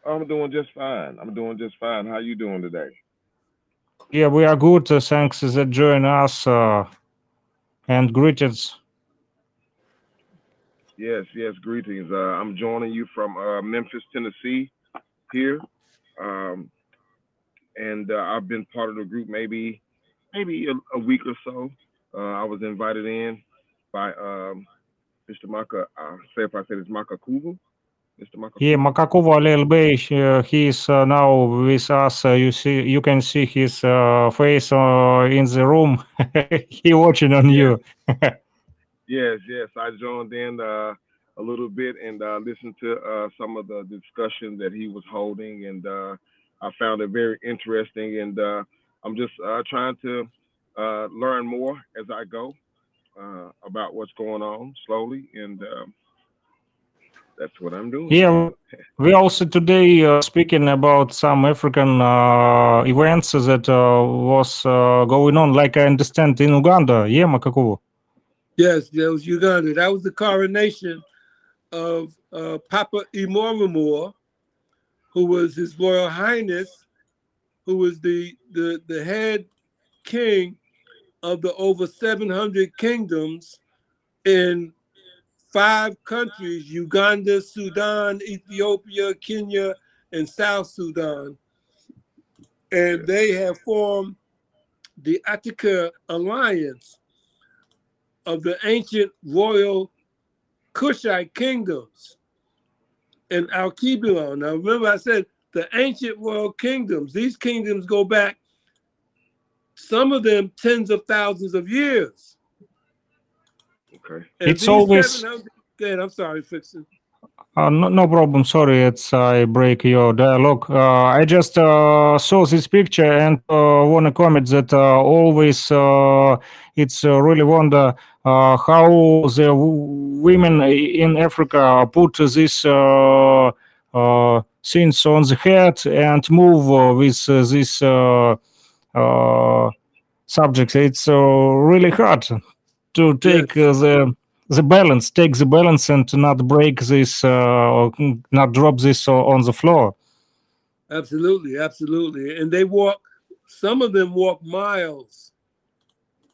I'm doing just fine. I'm doing just fine. How you doing today? Yeah, we are good. Uh, thanks that join us uh, and greetings. Yes, yes. Greetings. Uh, I'm joining you from uh, Memphis, Tennessee, here, um, and uh, I've been part of the group maybe, maybe a, a week or so. Uh, I was invited in by um, Mr. Maka. Uh, say if I said it's Maka Kuvu, Mr. Maka. Yeah, Makakova LLB, uh, he is uh, now with us. Uh, you see, you can see his uh, face uh, in the room. (laughs) he watching on you. (laughs) Yes, yes. I joined in uh, a little bit and uh, listened to uh, some of the discussion that he was holding, and uh, I found it very interesting. And uh, I'm just uh, trying to uh, learn more as I go uh, about what's going on slowly, and um that's what I'm doing. Yeah, we also today uh, speaking about some African uh, events that uh, was uh, going on, like I understand in Uganda. Yeah, Makakova. Yes, that was Uganda. That was the coronation of uh, Papa Emorimor, who was His Royal Highness, who was the, the, the head king of the over 700 kingdoms in five countries Uganda, Sudan, Ethiopia, Kenya, and South Sudan. And they have formed the Ateker Alliance of the ancient royal Kushite kingdoms in Alkebulan. Now, remember, I said the ancient world kingdoms, these kingdoms go back, some of them tens of thousands of years. Okay. And It's these always- 700 Go ahead, I'm sorry, Fixin. Uh, no, no problem. Sorry, it's I break your dialogue. Uh, I just uh, saw this picture and uh, want to comment that uh, always uh, it's uh, really wonder uh, how the w- women in Africa put this uh, uh, things on the head and move with this uh, uh, subjects. It's uh, really hard to take uh, the the balance take the balance and to not break this uh, or not drop this on the floor Absolutely, absolutely. And they walk. Some of them walk miles,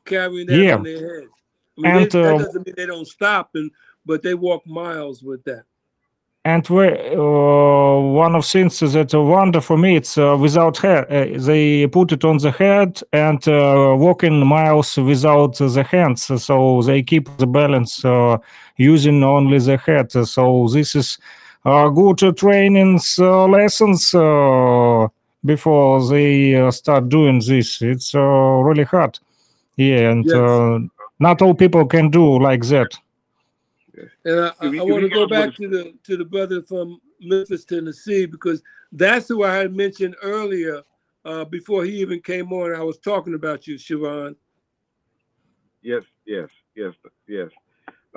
carrying that Yeah. on their head. I mean, they, And, that uh, doesn't mean they don't stop, and but they walk miles with that. And we, uh, one of things that a wonder for me, it's uh, without head. Uh, they put it on the head and uh, walking miles without the hands, so they keep the balance uh, using only the head. So this is uh, good uh, trainings uh, lessons uh, before they uh, start doing this. It's uh, really hard. Yeah, and Yes. uh, not all people can do like that. And I, you- I want to go back to the to the brother from Memphis, Tennessee, because that's who I had mentioned earlier uh, before he even came on. I was talking about you, Siobhan. Yes, yes, yes, yes.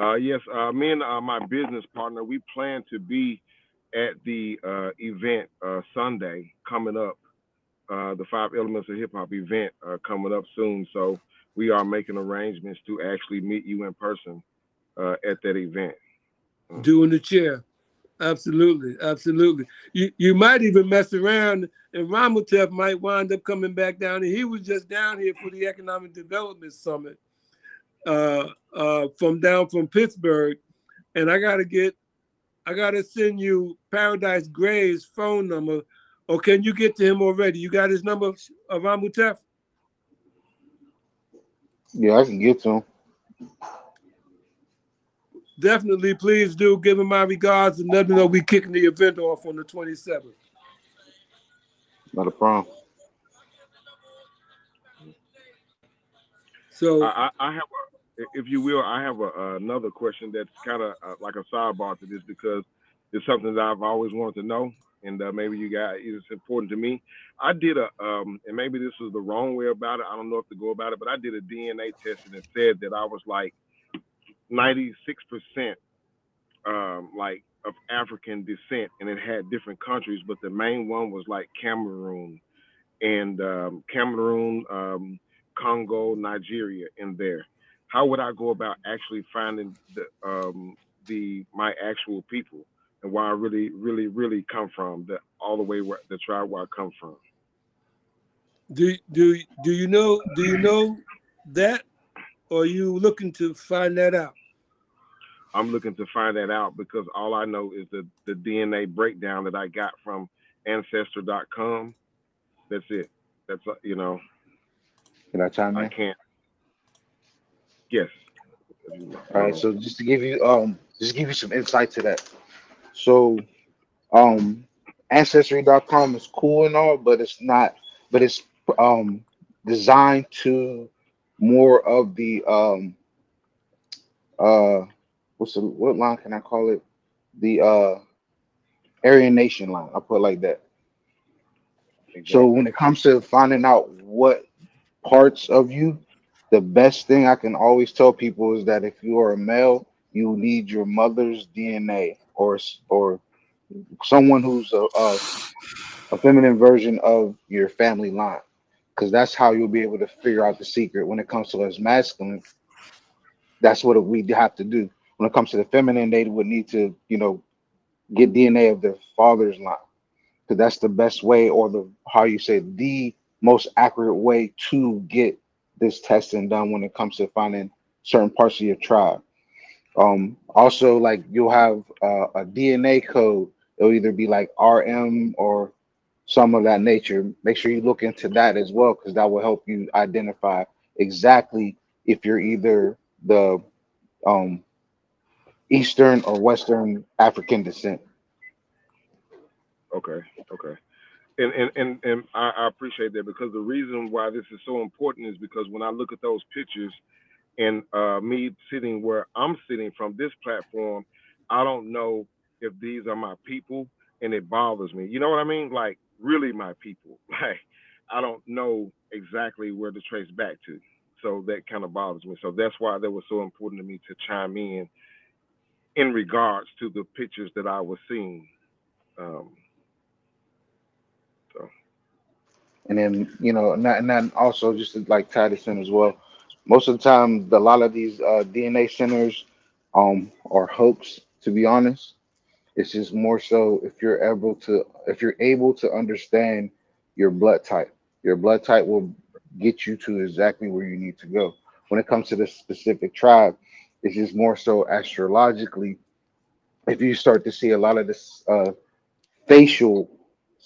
Uh, yes, uh, me and uh, my business partner, we plan to be at the uh, event uh, Sunday coming up, uh, the Five Elements of Hip Hop event uh, coming up soon. So we are making arrangements to actually meet you in person uh, at that event. doing the chair. Absolutely, absolutely. You you might even mess around, and Ramotep might wind up coming back down. And he was just down here for the Economic Development Summit, uh, uh, from down from Pittsburgh, and I gotta get, I gotta send you Paradise Gray's phone number, or can you get to him already? You got his number, uh, Ramotep? Yeah, I can get to him. Definitely, please do give him my regards and let me know we kicking the event off on the 27th. Not a problem. So I, I, I have, a, if you will, I have a, another question that's kind of uh, like a sidebar to this because it's something that I've always wanted to know, and uh, maybe you guys, it's important to me. I did a, um, and maybe this was the wrong way about it. I don't know if to go about it, but I did a DNA test and it said that I was like 96% um, like of African descent, and it had different countries, but the main one was like Cameroon and um, Cameroon, um, Congo, Nigeria in there. How would I go about actually finding the um, the my actual people and where I really, really, really come from? The all the way where the tribe where I come from. do do do you know do you know that, or are you looking to find that out? I'm looking to find that out because all I know is the the DNA breakdown that I got from Ancestor.com. That's it. That's uh, you know Can I chime I can't. Yes. All right, so just to give you um just give you some insight to that. So um ancestry.com is cool and all, but it's not but it's um designed to more of the um uh what's the what line can I call it? The uh Aryan Nation line. I'll put it like that. So when it comes to finding out what parts of you, the best thing I can always tell people is that if you are a male, you need your mother's DNA or or someone who's a, a, a feminine version of your family line, because that's how you'll be able to figure out the secret. When it comes to us masculine, that's what we have to do. When it comes to the feminine, they would need to, you know, get DNA of their father's line, because that's the best way, or the how you say the most accurate way to get this testing done when it comes to finding certain parts of your tribe. Um, also, like you'll have uh, a DNA code. It'll either be like RM or some of that nature. Make sure you look into that as well, because that will help you identify exactly if you're either the um, Eastern or Western African descent. Okay, okay. And and and, and I, I appreciate that because the reason why this is so important is because when I look at those pictures and uh, me sitting where I'm sitting from this platform, I don't know if these are my people and it bothers me. You know what I mean? Like really my people. (laughs) Like I don't know exactly where to trace back to. So that kind of bothers me. So that's why that was so important to me to chime in in regards to the pictures that I was seeing. Um, so And then, you know, and, that, then also just to like tie this in as well. Most of the time, the, a lot of these uh, DNA centers um, are hoax, to be honest. It's just more so if you're able to if you're able to understand your blood type. Your blood type will get you to exactly where you need to go. When it comes to this specific tribe, it's just more so astrologically. If you start to see a lot of this uh, facial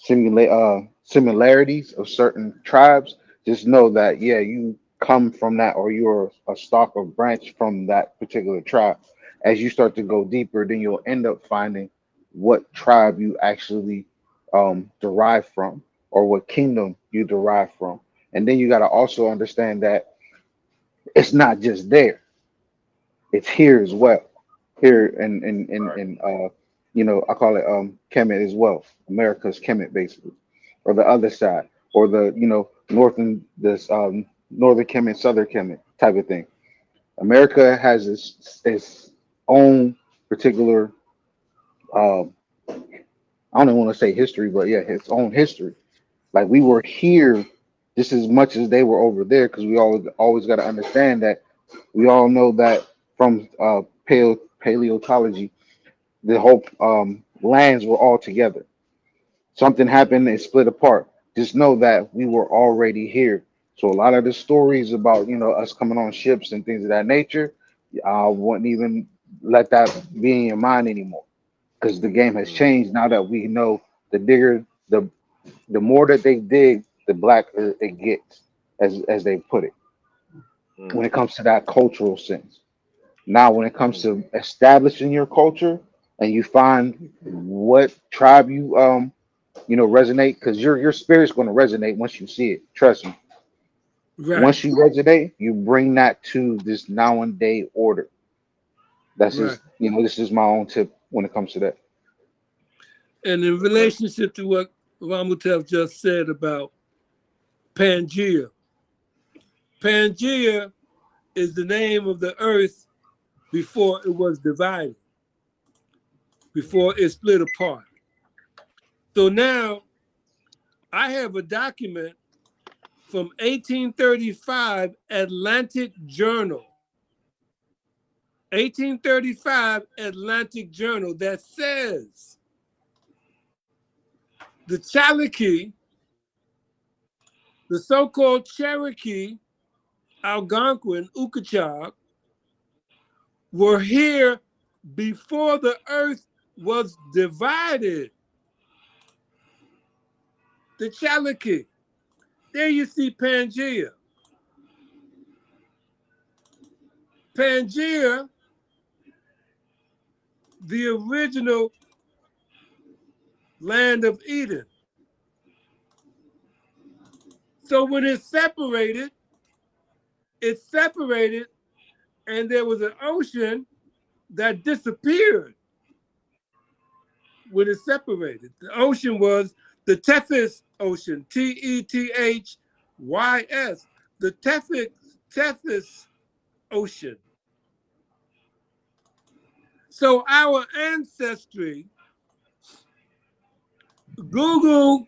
simula- uh, similarities of certain tribes, just know that yeah, you come from that, or you're a stock or branch from that particular tribe. As you start to go deeper, then you'll end up finding what tribe you actually um, derive from, or what kingdom you derive from. And then you got to also understand that it's not just there; it's here as well. Here in in in, in uh, you know, I call it um Kemet as well. America's Kemet, basically, or the other side, or the you know northern this um northern Kemet, southern Kemet type of thing. America has its its own particular um I don't even want to say history, but yeah, its own history. Like we were here just as much as they were over there, because we always always got to understand that we all know that from uh paleo paleontology, the whole um lands were all together. Something happened and split apart. Just know that we were already here. So a lot of the stories about you know us coming on ships and things of that nature, I wouldn't even let that be in your mind anymore because the game has changed now that we know the bigger the the more that they dig the blacker it gets as as they put it when it comes to that cultural sense now when it comes to establishing your culture and you find what tribe you um you know resonate because your your spirit's going to resonate once you see it. Trust me. Right. once you resonate you bring that to this now and day order. That's just you know this is my own tip when it comes to that. And in relationship to what Ramotep just said about Pangea, Pangea is the name of the earth before it was divided, before it split apart. So now I have a document from 1835 Atlantic Journal. 1835 Atlantic Journal that says the Cherokee, the so-called Cherokee, Algonquin, Ukachak, were here before the earth was divided. The Cherokee. There you see Pangea. Pangea, the original land of Eden. So when it's separated, it's separated, and there was an ocean that disappeared when it separated. The ocean was the Tethys Ocean, T E T H Y S, the Tethys, Tethys Ocean. So our ancestry, Google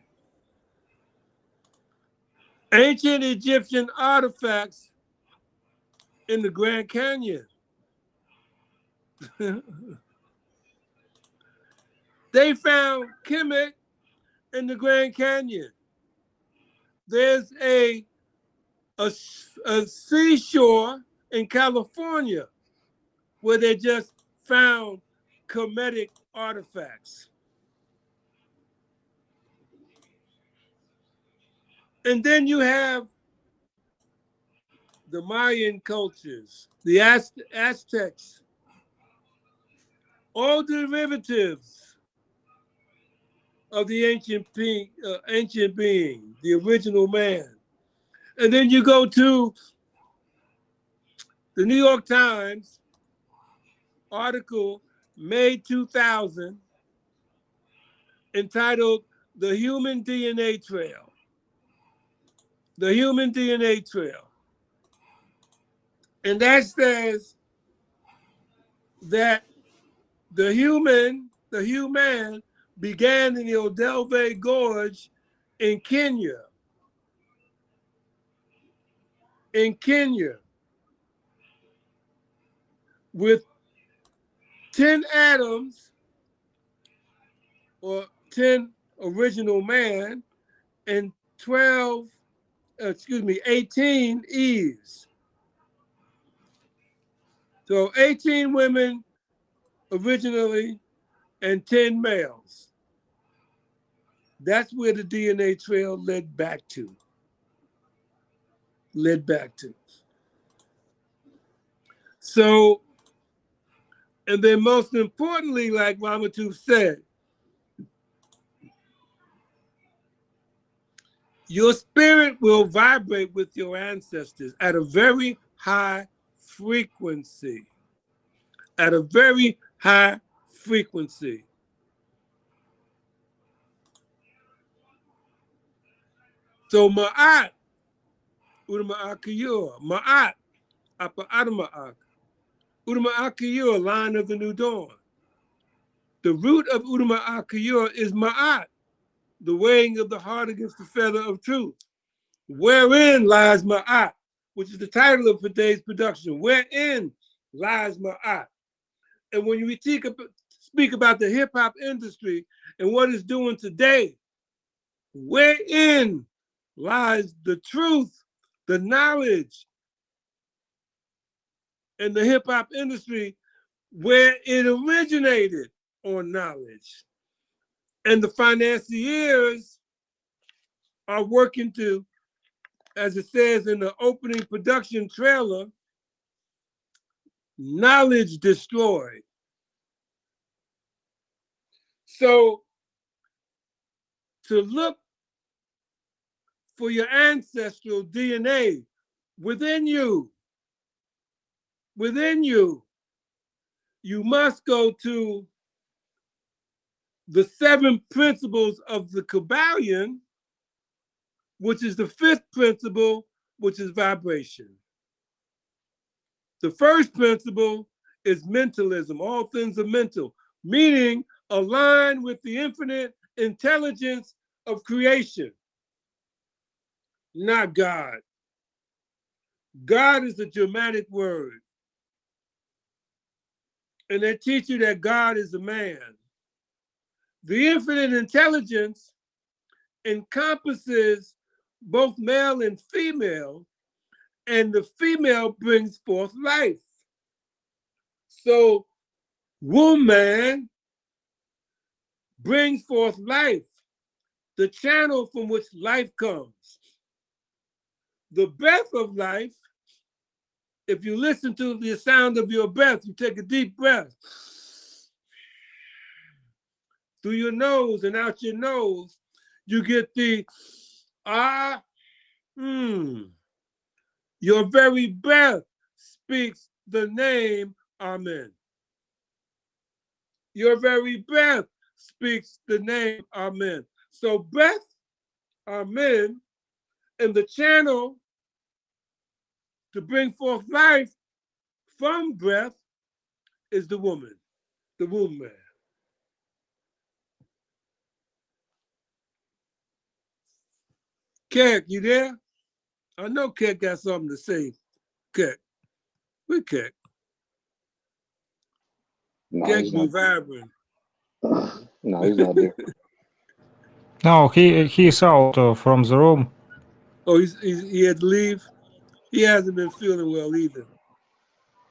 ancient Egyptian artifacts in the Grand Canyon. (laughs) they found Kemet in the Grand Canyon. There's a, a, a seashore in California where they just found Kemetic artifacts. And then you have the Mayan cultures, the Az- Aztecs, all derivatives of the ancient being, uh, ancient being, the original man. And then you go to the New York Times article May 2000 entitled The Human DNA Trail. The Human DNA Trail. And that says that the human, the human began in the Olduvai Gorge in Kenya. In Kenya. With 10 atoms or 10 original man and 12, uh, excuse me, 18 Eves. So 18 women originally and 10 males. That's where the DNA trail led back to. Led back to. So, and then most importantly, like Ramatu said, your spirit will vibrate with your ancestors at a very high frequency. At a very high frequency. So Ma'at, Udama'at Ma'at, Apa Adama'ak, Udama'at Kiyur, line of the new dawn. The root of Udama'at is Ma'at, the weighing of the heart against the feather of truth. Wherein lies Ma'at, which is the title of today's production. Wherein lies Ma'at. And when we speak about, speak about the hip hop industry and what it's doing today, wherein lies the truth, the knowledge in the hip hop industry where it originated on knowledge. And the financiers are working to, as it says in the opening production trailer, knowledge destroyed. So to look for your ancestral DNA within you, within you, you must go to the seven principles of the Kybalion, which is the fifth principle, which is vibration. The first principle is mentalism. All things are mental, meaning aligned with the infinite intelligence of creation, not God. God is a Germanic word. And they teach you that God is a man. The infinite intelligence encompasses both male and female, and the female brings forth life. So, woman brings forth life, the channel from which life comes. The breath of life, if you listen to the sound of your breath, you take a deep breath through your nose and out your nose, you get the ah, hmm. Your very breath speaks the name Amen. Your very breath speaks the name Amen. So breath, Amen, and the channel to bring forth life from breath is the woman, the womb man. Keck, you there? I know Keck got something to say. Keck. We Keck. No, Keck he's be vibrant. (sighs) No, he's not there. (laughs) No, he he's out uh, from the room. Oh, he's, he's he had to leave. He hasn't been feeling well either.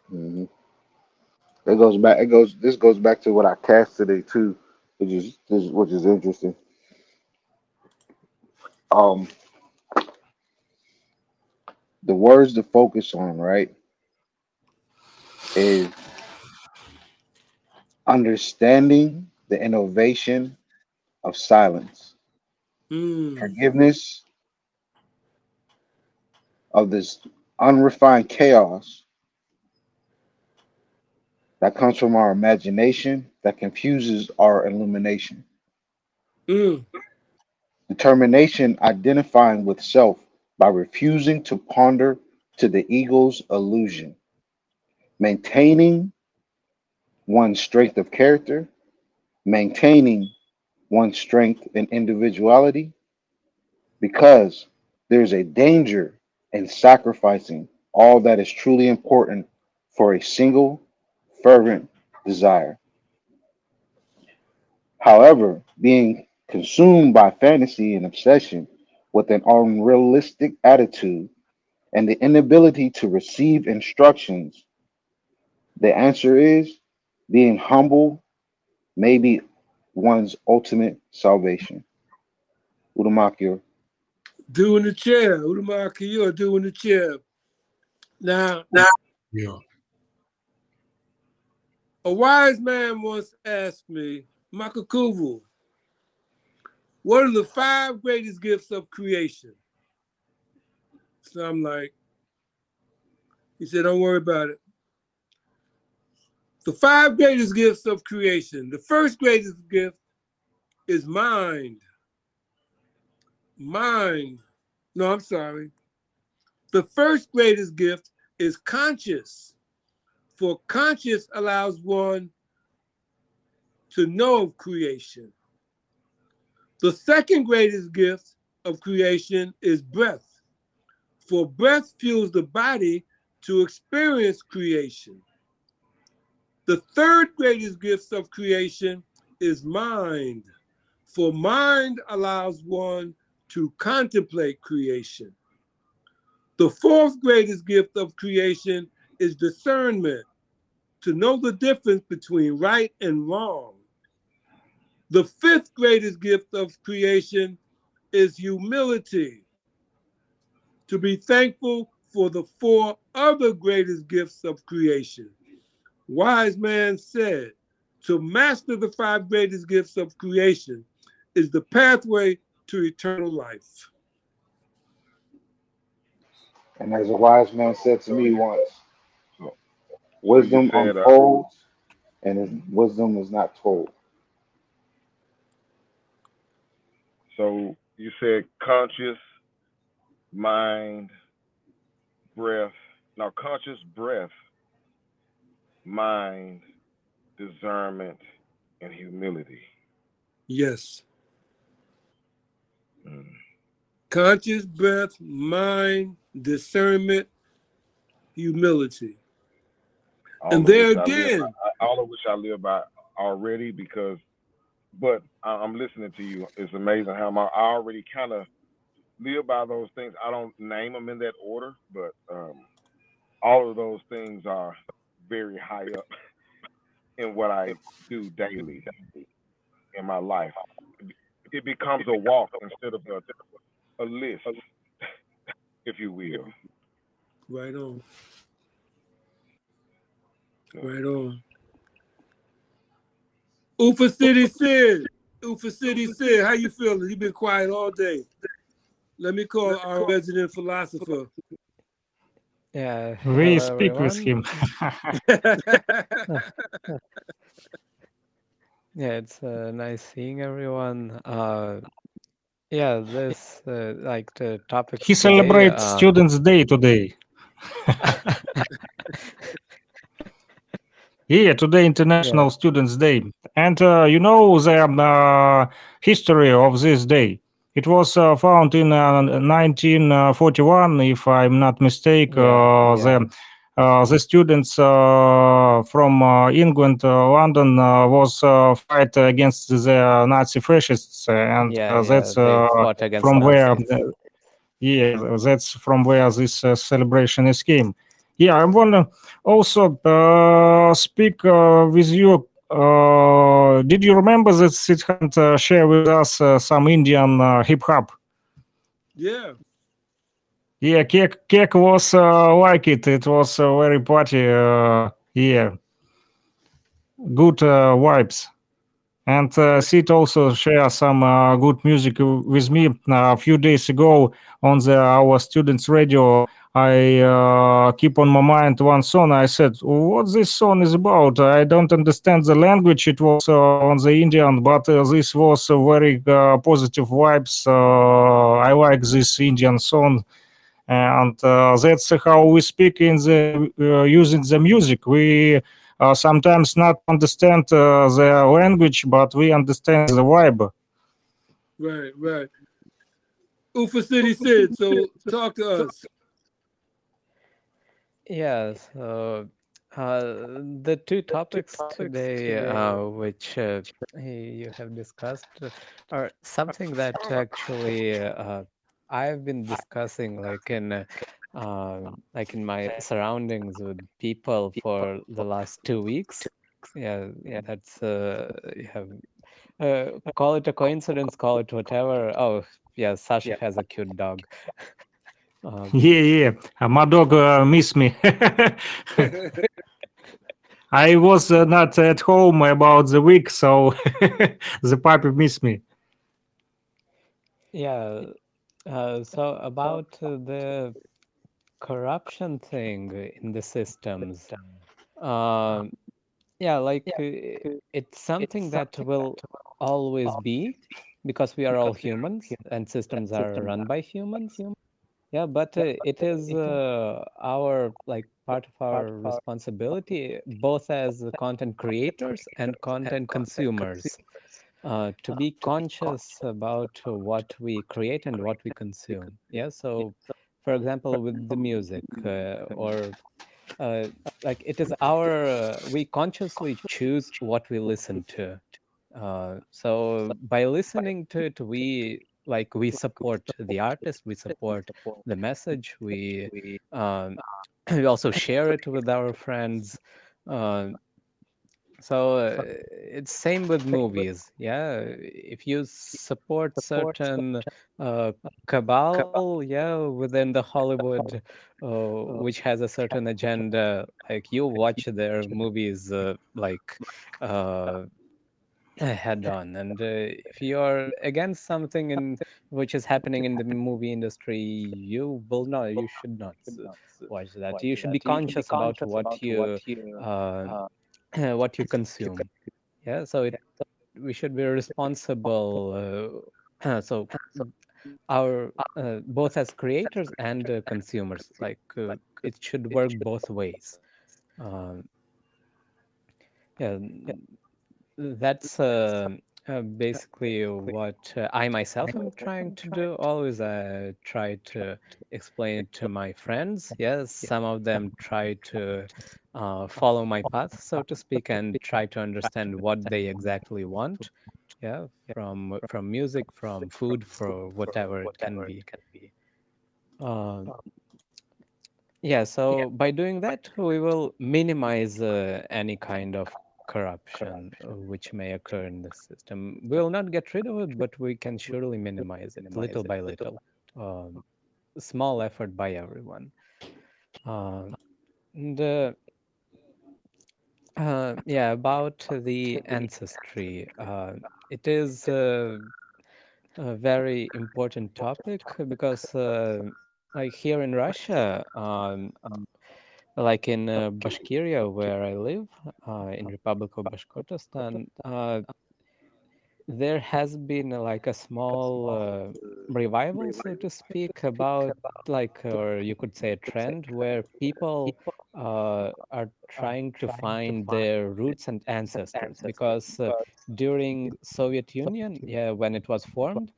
hmm It goes back. It goes. This goes back to what I cast today too, which is which is interesting. Um, the words to focus on, right, is understanding the innovation of silence, Mm. forgiveness of this unrefined chaos that comes from our imagination that confuses our illumination. Mm. Determination identifying with self by refusing to ponder to the ego's illusion. Maintaining one's strength of character, maintaining one's strength and individuality, because there's a danger in sacrificing all that is truly important for a single fervent desire. However, being consumed by fantasy and obsession with an unrealistic attitude and the inability to receive instructions, the answer is being humble may be one's ultimate salvation. Udamakio. Doing the chair. Udamaki, you're doing the chair. Now, now, Yeah. a wise man once asked me, Makakuvu, what are the five greatest gifts of creation? So I'm like, he said, don't worry about it. The five greatest gifts of creation. The first greatest gift is mind. Mind. No, I'm sorry. The first greatest gift is conscious, for conscious allows one to know of creation. The second greatest gift of creation is breath, for breath fuels the body to experience creation. The third greatest gift of creation is mind, for mind allows one to contemplate creation. The fourth greatest gift of creation is discernment, to know the difference between right and wrong. The fifth greatest gift of creation is humility, to be thankful for the four other greatest gifts of creation. Wise man said, to master the five greatest gifts of creation is the pathway to eternal life. And as a wise man said to me once, wisdom uh, unfolds and wisdom is not told. So you said conscious, mind, breath. Now, conscious breath, mind, discernment, and humility. Yes. Mm. Conscious breath, mind, discernment, humility. All And there which I live again, all of which I live by already because, but I- I'm listening to you. It's amazing how my, I already kind of live by those things. I don't name them in that order, but um, all of those things are very high up in what I do daily in my life. It becomes a walk instead of a, a list, if you will. right on. Right on. Ufa City Sid. Ufa City Sid, how you feeling? You've been quiet all day. Let me call our resident philosopher. Yeah. We hello, speak with him. (laughs) Yeah, it's uh, nice seeing everyone. Uh, yeah, this uh, like the topic he today. celebrates Uh, Students' Day today. (laughs) (laughs) Yeah, today International Students' Day, and uh, you know the uh, history of this day. It was uh, found in uh, 1941, if I'm not mistaken. Yeah, uh, yeah. The uh, the students uh, from uh, England, uh, London, uh, was uh, fight against the Nazi fascists, and yeah, uh, that's they uh, fought against from where uh, yeah, that's from where this uh, celebration is came. Yeah, I want to also uh, speak uh, with you. Uh, did you remember that Siddhant uh, shared with us uh, some Indian uh, hip hop? yeah. Yeah, Kek, Kek was uh, like it. It was very party. Uh, yeah, good uh, vibes. And uh, Sid also share some uh, good music with me. Uh, a few days ago on the our students' radio, I uh, keep on my mind one song. I said, "What this song is about? I don't understand the language. It was uh, on the Indian, but uh, this was uh, very uh, positive vibes. Uh, I like this Indian song." and uh, that's how we speak in the using the music we sometimes not understand the language but we understand the vibe Right, right. Ufa City Sid, so talk to us. Yeah, so Uh, the two topics today, uh, which uh, you have discussed, are something that actually uh, I've been discussing, like in uh, um, like in my surroundings with people for the last two weeks. Yeah, yeah, that's uh, you have uh, call it a coincidence, call it whatever. Oh, yeah, Sasha has a cute dog. (laughs) Um, Yeah, yeah. Uh, my dog uh, miss me. (laughs) I was uh, not at home about the week, so (laughs) the puppy missed me. Yeah. Uh, so about uh, the corruption thing in the systems, um, yeah, like uh, it's something that will always be because we are all humans and systems are run by humans. Yeah, but uh, it is uh, our like part of our responsibility, both as content creators and content consumers, uh, to be conscious about what we create and what we consume. Yeah, so for example, with the music uh, or uh, like it is our uh, we consciously choose what we listen to. Uh, so by listening to it, we like we support the artist, we support the message, we um, (clears throat) we also (clears throat) share it with our friends. Uh, so uh, it's same with movies. Yeah, if you support certain uh, cabal, yeah, within the Hollywood, uh, which has a certain agenda, like you watch their movies, uh, like. Uh, head on and uh, if you're against something in which is happening in the movie industry you will not you should not uh, watch that. you should be conscious about what you uh, (clears throat) what you consume. yeah so it we should be responsible uh, (clears throat) so (clears throat) our uh, both as creators and uh, consumers like uh, it should work both ways. um, yeah that's uh, uh, basically what uh, I myself am trying to do. Always I try to explain it to my friends. Yes, some of them (laughs) try to uh, follow my path, so to speak, and try to understand what they exactly want. Yeah, from from music, from food, for whatever it can be. Um, yeah, so by doing that, we will minimize uh, any kind of corruption uh, which may occur in the system. We'll not get rid of it, but we can surely minimize it little by little. Um, small effort by everyone. Um, and, uh, uh, yeah, about the ancestry. Uh, it is a, a very important topic because, uh, like here in Russia, um, like in uh, Bashkiria, where I live, uh, in Republic of Bashkortostan, uh, there has been uh, like a small uh, revival, so to speak, about like, or you could say a trend where people uh, are trying to find their roots and ancestors. Because uh, during Soviet Union, yeah, when it was formed,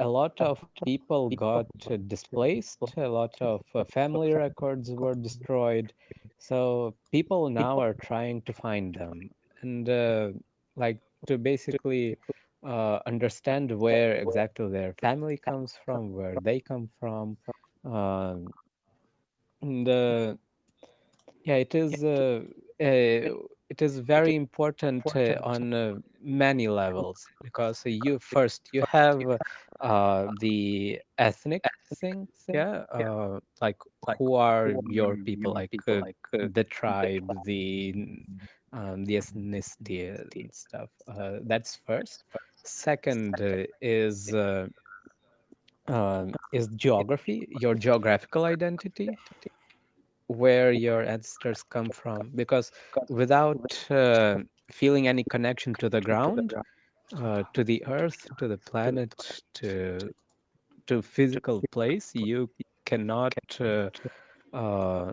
a lot of people got uh, displaced, a lot of uh, family records were destroyed. So people now are trying to find them and uh, like to basically uh, understand where exactly their family comes from, where they come from. Um, and uh, yeah, it is. Uh, uh, it is very important uh, on uh, many levels because you first you have uh, the ethnic thing, yeah, uh, like who are your people, like uh, the tribe, the um, the ethnicity and stuff. Uh, that's first. Second uh, is uh, um, is geography, your geographical identity where your ancestors come from because without uh, feeling any connection to the ground. uh, to the earth to the planet to to physical place you cannot uh, uh,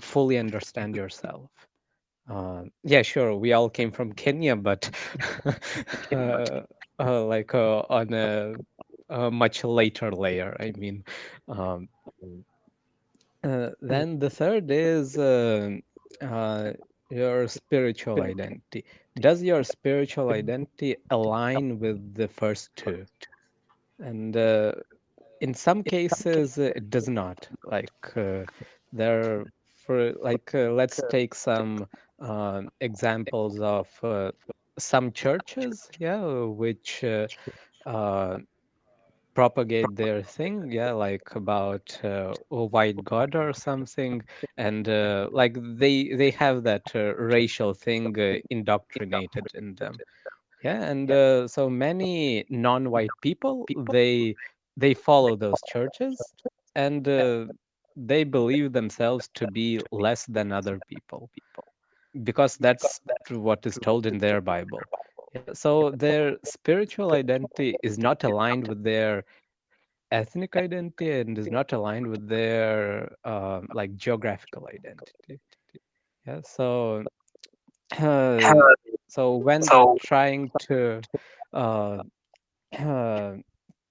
fully understand yourself. Uh, yeah sure we all came from kenya but (laughs) uh, uh, like uh, on a, a much later layer i mean um, uh, then the third is uh, uh, your spiritual identity. Does your spiritual identity align with the first two? And uh, in some cases, it does not. Like uh, there, for like, uh, let's take some examples of uh, some churches, yeah, which uh, uh, propagate their thing yeah like about uh, a white god or something and uh, like they they have that uh, racial thing uh, indoctrinated in them. Yeah and uh, so many non-white people they they follow those churches and uh, they believe themselves to be less than other people people because that's what is told in their bible so their spiritual identity is not aligned with their ethnic identity and is not aligned with their um, like geographical identity. Yeah. So uh, so when trying to uh, uh,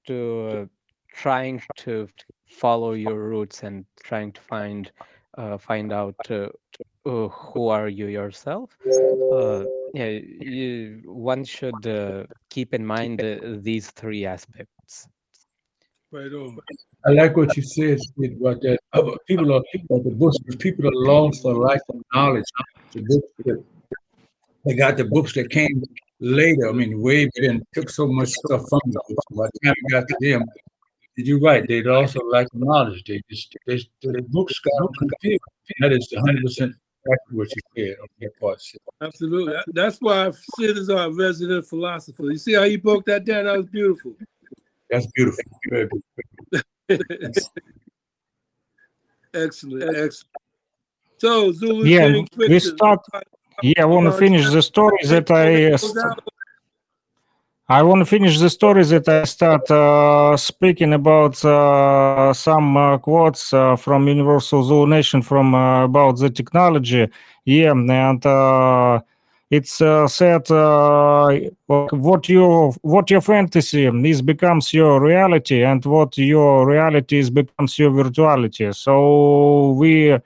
to trying to follow your roots and trying to find uh, find out uh, who are you yourself uh, yeah you, one should uh, keep in mind uh, these three aspects Right on. I like what you said Sid, about that. About people are people are the books. People are lost for lack of knowledge. The books that they got the books that came later. I mean, way back then took so much stuff from the books. By the time it got to them, Did you're right. They also lack knowledge. They just they, the books got them confused. That is 100 percent exactly what you said on that part. Sid. Absolutely. That's why Sid is our resident philosopher. You see how you broke that down? That was beautiful. That's beautiful. Very beautiful. (laughs) excellent, excellent. So Zulu Yeah, we start. Yeah, I want to finish the story that I. uh, st- I want to finish the story that I start uh, speaking about uh, some uh, quotes uh, from Universal Zulu Nation from uh, about the technology. Yeah, and uh, it's said what your what your fantasy is becomes your reality, and what your reality is becomes your virtuality. So we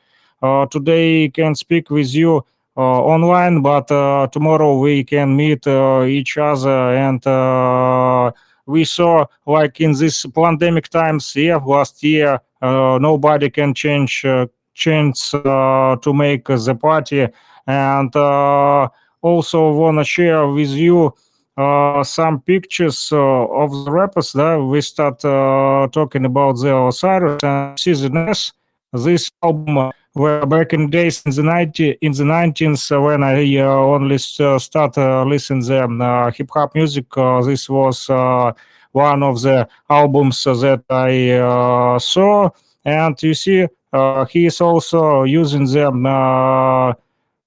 today can speak with you online, but uh, tomorrow we can meet uh, each other and uh, we saw like in this pandemic times yeah last year uh, nobody can change uh, change uh, to make the party and uh, also want to share with you uh, some pictures uh, of the rappers that we start uh, talking about the Osiris and Seasoness. This album uh, were back in days in the 90 in the 90s, uh, when I uh, only st- start uh, listen the um, uh, hip hop music. Uh, this was uh, one of the albums that I uh, saw, and you see, uh, he is also using them. Uh,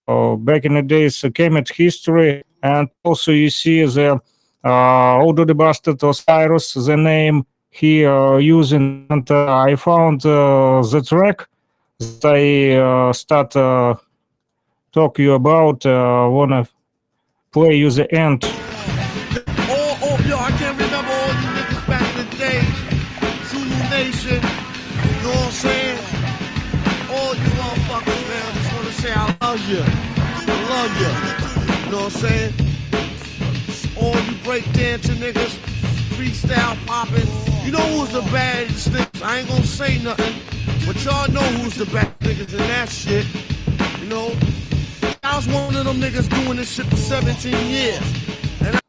uh, back in the days, uh, Kemet history, and also you see the uh, Odo the Bastard Osiris, the name he uh, using, and uh, I found uh, the track I uh, start uh, talk you about. Uh, wanna play you the end. All, all, yo, I can't remember all you niggas back in the day. Zulu Nation, you know what I'm saying? All you motherfuckers, man, I just wanna say I love you. I love you. You know what I'm saying? All you break dancing niggas, freestyle popping. You know who's the baddest niggas? I ain't gonna say nothing, but y'all know who's the bad niggas in that shit. You know? I was one of them niggas doing this shit for 17 years.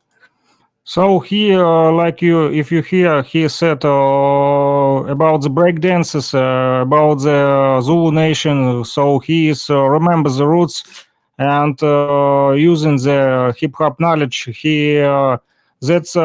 So he, uh, like you, if you hear, he said uh, about the break dances, uh, about the Zulu nation. So he is uh, remembers the roots and uh, using the hip hop knowledge. He uh, that's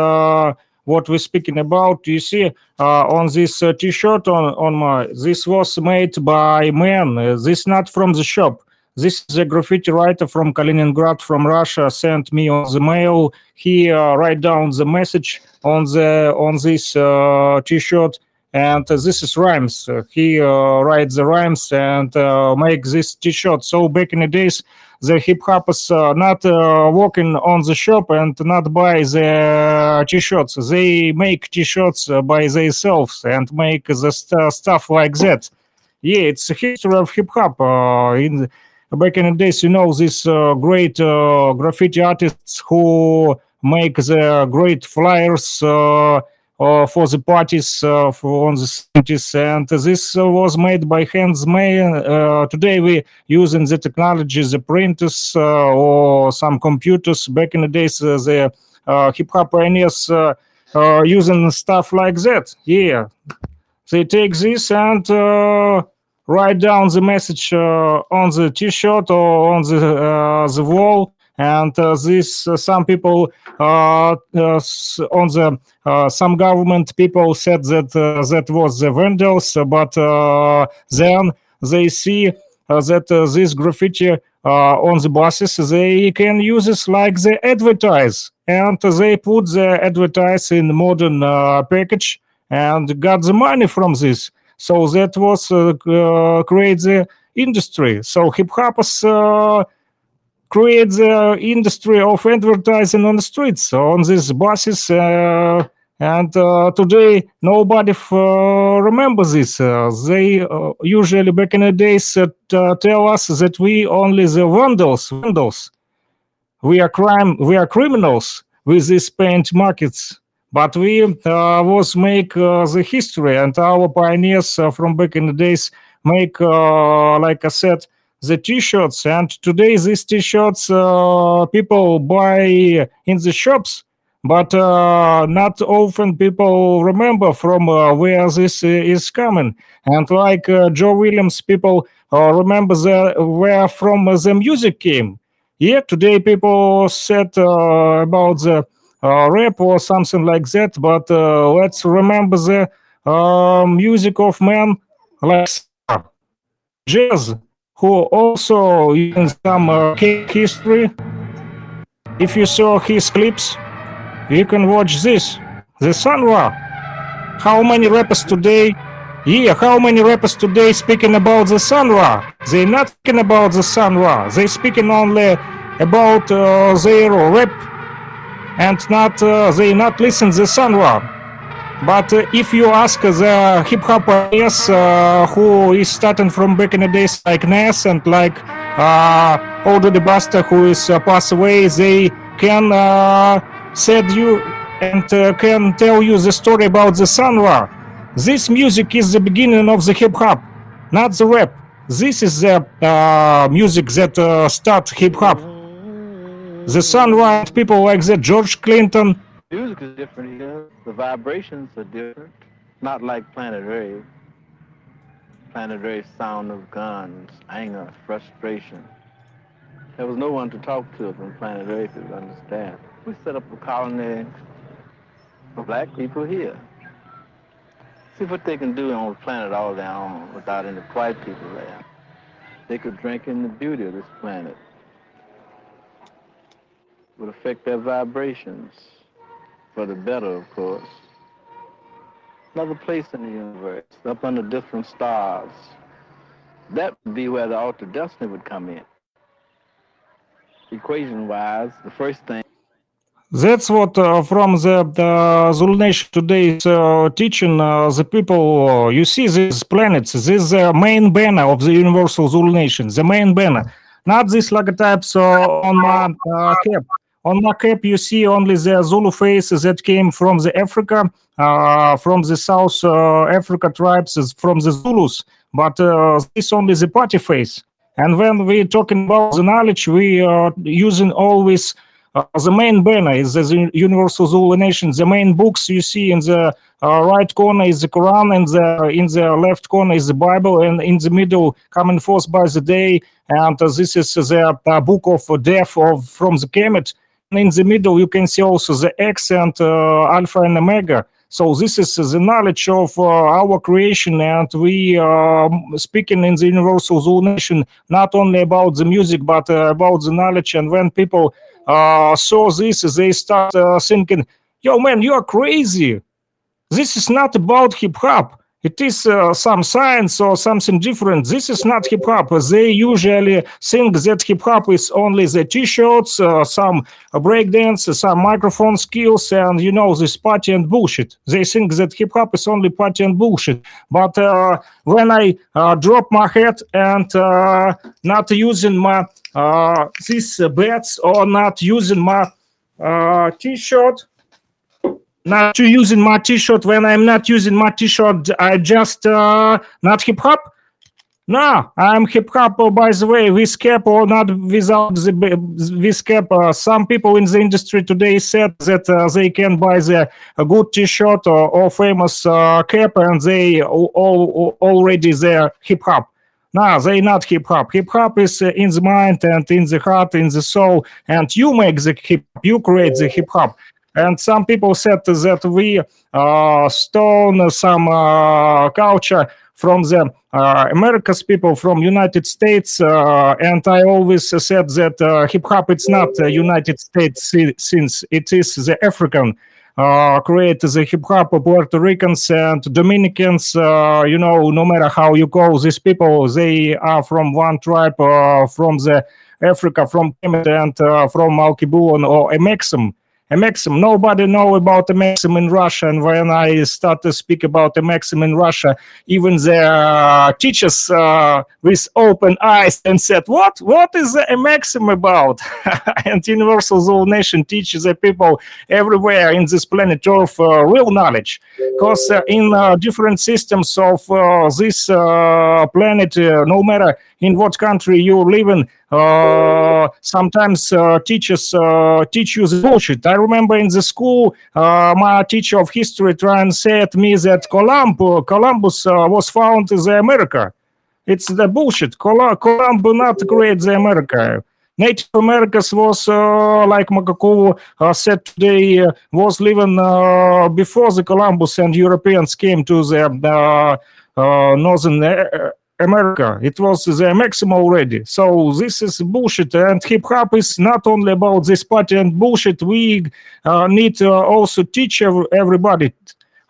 what we're speaking about. You see, uh, on this uh, T-shirt on on my this was made by man. Uh, this not from the shop. This is a graffiti writer from Kaliningrad, from Russia, sent me on the mail. He uh, write down the message on the on this uh, T-shirt, and uh, this is rhymes. He uh, writes the rhymes and make this T-shirt. So back in the days, the hip hoppers uh, not uh, working on the shop and not buy the T-shirts. They make T-shirts uh, by themselves and make the st- stuff like that. Yeah, it's a history of hip hop. In back in the days, you know, these great graffiti artists who make the great flyers for the parties uh, for on the cities, and this uh, was made by hands. Uh, today we using the technology, the printers uh, or some computers. Back in the days, uh, the uh, hip hop pioneers uh, uh, using stuff like that. Yeah, they take this and uh, write down the message uh, on the t-shirt or on the uh, the wall and uh, this uh, some people uh, on the some government people said that that was the vandals but then they see that this graffiti on the buses they can use it like they advertise. And they put the advertise in modern package and got the money from this. So that was uh, uh, create the industry. So hip hoppers uh, create the industry of advertising on the streets on these buses uh, and uh, today nobody f- uh, remembers this. Uh, they uh, usually back in the days tell us that we only the vandals vandals. We are crime we are criminals with these paint markets. But we was make the history and our pioneers from back in the days make like i said the t-shirts. And today these t-shirts uh, people buy in the shops but uh, not often people remember from uh, where this is coming. And like uh, joe williams people uh, remember the, where from the music came. Yeah today people said uh, about the rap or something like that but let's remember the music of men like jazz who also in some uh, hi- history. If you saw his clips you can watch this. The Sun Ra how many rappers today? Yeah how many rappers today speaking about the Sun Ra they not speaking about the Sun Ra they speaking only about uh, their rap and not uh, they not listen the Sun Ra but uh, if you ask the hip hop pioneers uh, who is starting from back in the days like Nas and like uh, Older the Buster who is uh, passed away, they can uh, said you and uh, can tell you the story about the Sun Ra. This music is the beginning of the hip hop, not the rap. This is the uh, music that uh, start hip hop. The Sun Ra and people like that, George Clinton, Music is different here. The vibrations are different. Not like Planet Rave. Planet Rave's sound of guns, anger, frustration. There was no one to talk to from Planet Rave to understand. We set up a colony for black people here. See what they can do on the planet all their own without any white people there. They could drink in the beauty of this planet. It Would affect their vibrations for the better, of course. Another place in the universe, up under different stars. That would be where the alter destiny would come in. Equation wise, the first thing. That's what uh, from the, the Zulu Nation today is uh, teaching uh, the people. Uh, you see these planets. This is the main banner of the Universal Zulu Nation. The main banner, not these logotypes uh, on my uh, cap. On my cap, you see only the Zulu face that came from the Africa, uh, from the South uh, Africa tribes, from the Zulus. But uh, this only the party face. And when we're talking about the knowledge, we are using always uh, the main banner is the Universal Zulu Nation. The main books you see in the uh, right corner is the Quran, and the in the left corner is the Bible, and in the middle, coming forth by the day, and uh, this is the book of death of from the Kemet. In the middle, you can see also the X and uh, Alpha and Omega. So this is the knowledge of uh, our creation, and we are speaking in the Universal Nation not only about the music, but uh, about the knowledge. And when people uh, saw this, they start uh, thinking, "Yo, man, you are crazy. This is not about hip hop. It is uh, some science or something different. This is not hip hop. They usually think that hip hop is only the t-shirts, uh, some breakdance, some microphone skills, and you know this party and bullshit. They think that hip hop is only party and bullshit. But uh, when I uh, drop my head and uh, not using my uh, these bets or not using my t-shirt not to using my t-shirt when I'm not using my t-shirt. I just uh, not hip hop. No, I'm hip hop. Oh, by the way, with cap or not without the with cap. Uh, some people in the industry today said that uh, they can buy the a good t-shirt or, or famous uh, cap, and they all, all already there hip hop. No, they not hip hop. Hip hop is uh, in the mind and in the heart, in the soul, and you make the hip. You create the hip hop. And some people said that we uh, stole some uh, culture from the uh, America's people from United States, uh, and I always said that uh, hip hop it's not United States si- since it is the African. Uh, create the hip hop of Puerto Ricans and Dominicans. Uh, you know, no matter how you call these people, they are from one tribe, uh, from the Africa, from Kemet and uh, from Alkebulan or Amexem. Amexem. Nobody know about Amexem in Russia. And when I start to speak about Amexem in Russia, even the uh, teachers uh, with open eyes and said, "What? What is Amexem about?" (laughs) and Universal Zulu Nation teaches the people everywhere in this planet Earth uh, real knowledge, because in different systems of this planet, no matter in what country you live in, uh, sometimes uh, teachers uh, teach you the bullshit. I remember in the school, uh, my teacher of history trying and said me that Columb- Columbus uh, was found in America. It's the bullshit. Col- Columb not create the America. Native Americans was uh, like Makakov uh, said today uh, was living uh, before the Columbus and Europeans came to the uh, uh, northern uh, America. It was the maximum already. So this is bullshit. And hip hop is not only about this party and bullshit. We uh, need to also teach everybody.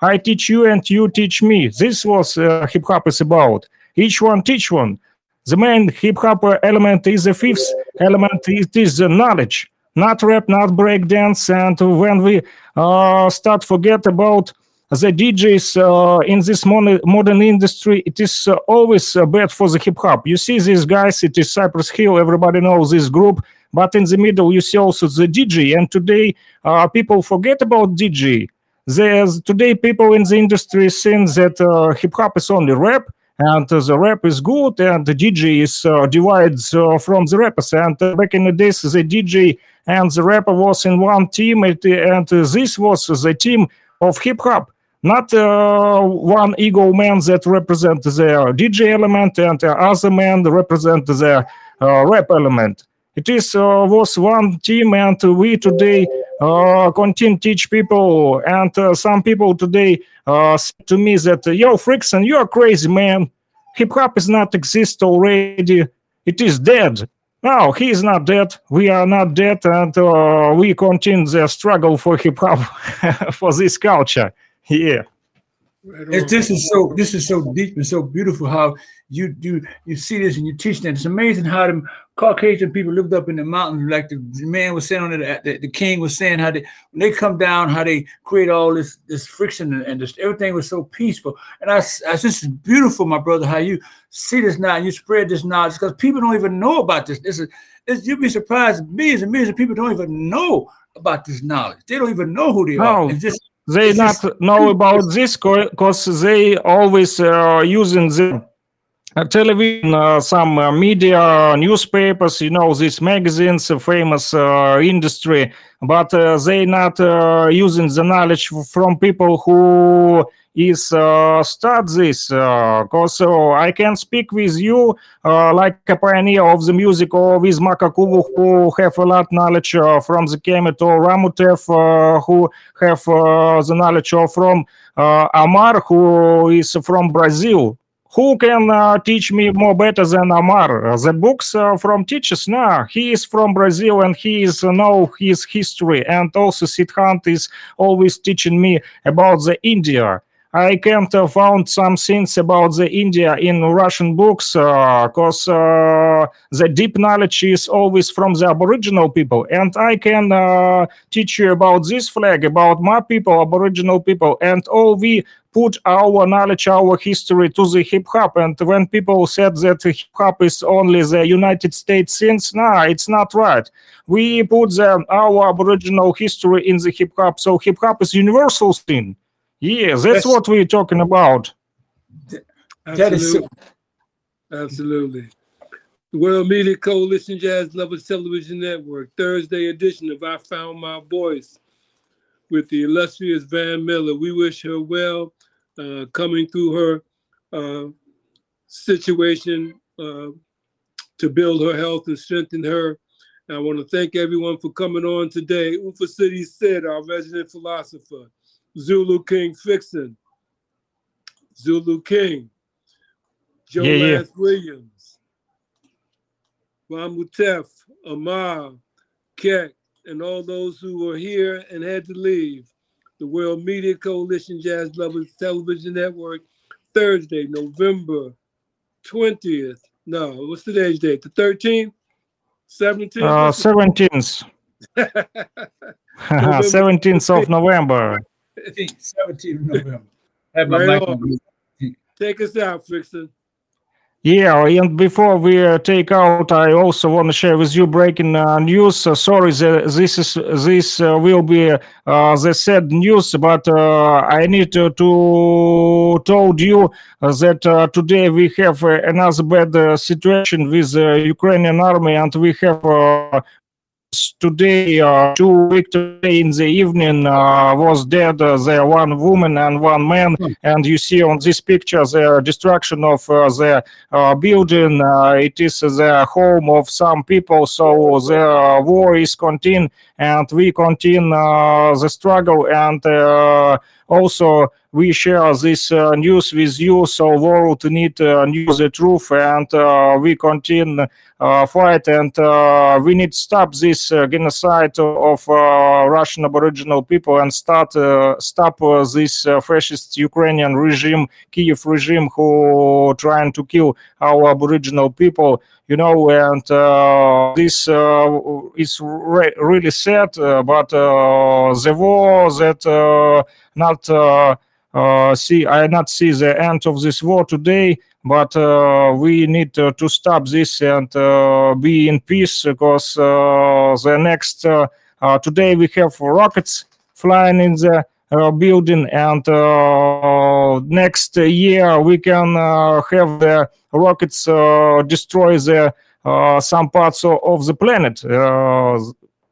I teach you and you teach me. This was uh, hip hop is about. Each one teach one. The main hip hop element is the fifth element. It is the knowledge, not rap, not breakdance. And when we uh, start forget about the DJs uh, in this mon- modern industry, it is uh, always uh, bad for the hip hop. You see these guys, it is Cypress Hill, everybody knows this group, but in the middle you see also the DJ. And today people forget about DJ. There's today people in the industry think that hip hop is only rap. And uh, the rap is good, and the DJ is uh, divided uh, from the rappers. And back in the days, the DJ and the rapper was in one team, and uh, this was the team of hip hop not uh, one ego man that represent the DJ element and the other man represent the uh, rap element. It is uh, was one team, and we today continue teach people. And some people today said to me that, "Yo, Frickson, you are crazy, man. Hip hop is not exist already. It is dead." No, he is not dead. We are not dead, and uh, we continue the struggle for hip hop (laughs) for this culture. Yeah. It's, this is so this is so deep and so beautiful how you you you see this and you teach that. It's amazing how them Caucasian people lived up in the mountains, like the man was saying on it, the, the king was saying how they when they come down, how they create all this this friction and, and just everything was so peaceful. And I, s- I this is beautiful, my brother, how you see this now and you spread this knowledge because people don't even know about this. This is this, you'd be surprised, millions and millions of people don't even know about this knowledge. They don't even know who they are. No, It's just they it's not just know about this because they always uh, using the uh, television, uh, some uh, media, newspapers, you know, these magazines, uh, famous uh, industry, but uh, they not uh, using the knowledge from people who is uh, start this. Because I can speak with you uh, like a pioneer of the music or with Makakuvu who have a lot of knowledge uh, from the Kemet or Ramotep uh, who have uh, the knowledge from uh, Amar who is from Brazil who can uh, teach me more better than Amar? Uh, The books uh, from teachers? No, he is from Brazil and he is uh, know his history. And also Siddhant is always teaching me about the India. I can't uh, found some things about the India in Russian books because uh, the deep knowledge is always from the Aboriginal people, and I can uh, teach you about this flag, about my people, Aboriginal people, and all we put our knowledge, our history to the hip hop. And when people said that hip hop is only the United States things, no, it's not right. We put the, our Aboriginal history in the hip hop, so hip hop is universal thing. Yeah, that's That's- what we're talking about. That is so- Absolutely. Absolutely. The World Media Coalition Jazz Lovers Television Network, Thursday edition of I Found My Voice with the illustrious Van Miller. We wish her well uh, coming through her uh, situation uh, to build her health and strengthen her. I want to thank everyone for coming on today. Ufa City said, our resident philosopher, Zulu King Fixin, Zulu King, Joe Yeah, yeah. Williams, Mamutef, Amar, Keck, and all those who were here and had to leave. The World Media Coalition Jazz Lovers Television Network, Thursday, November 20th. No, what's today's date? The 13th? 17th? Uh, 17th, 17th (laughs) (laughs) of November. 17th of November. (laughs) Have my Right mic on. on. Take us out, Fixon. Yeah, and before we uh, take out, I also want to share with you breaking uh, news. Uh, sorry, the, this is this uh, will be uh, the sad news, but uh, I need to, to told you uh, that uh, today we have uh, another bad uh, situation with the Ukrainian army, and we have. Today uh, two victory in the evening uh, was dead uh, there one woman and one man. And you see on this picture the destruction of uh, the uh, building. Uh, it is the home of some people. So the war is continuing and we continue uh, the struggle and uh, also we share this uh, news with you so world need uh, know the truth and uh, we continue uh, fight and uh, we need to stop this uh, genocide of Russian Aboriginal people and start stop this fascist Ukrainian regime, Kiev regime, who trying to kill our Aboriginal people. You know, and uh, this uh, is re- really sad. Uh, but the war that not uh, see, I not see the end of this war today but uh, we need to stop this and be in peace because the next today we have rockets flying in the building and uh, next year we can uh, have the rockets uh, destroy the uh, some parts of, the planet. Uh,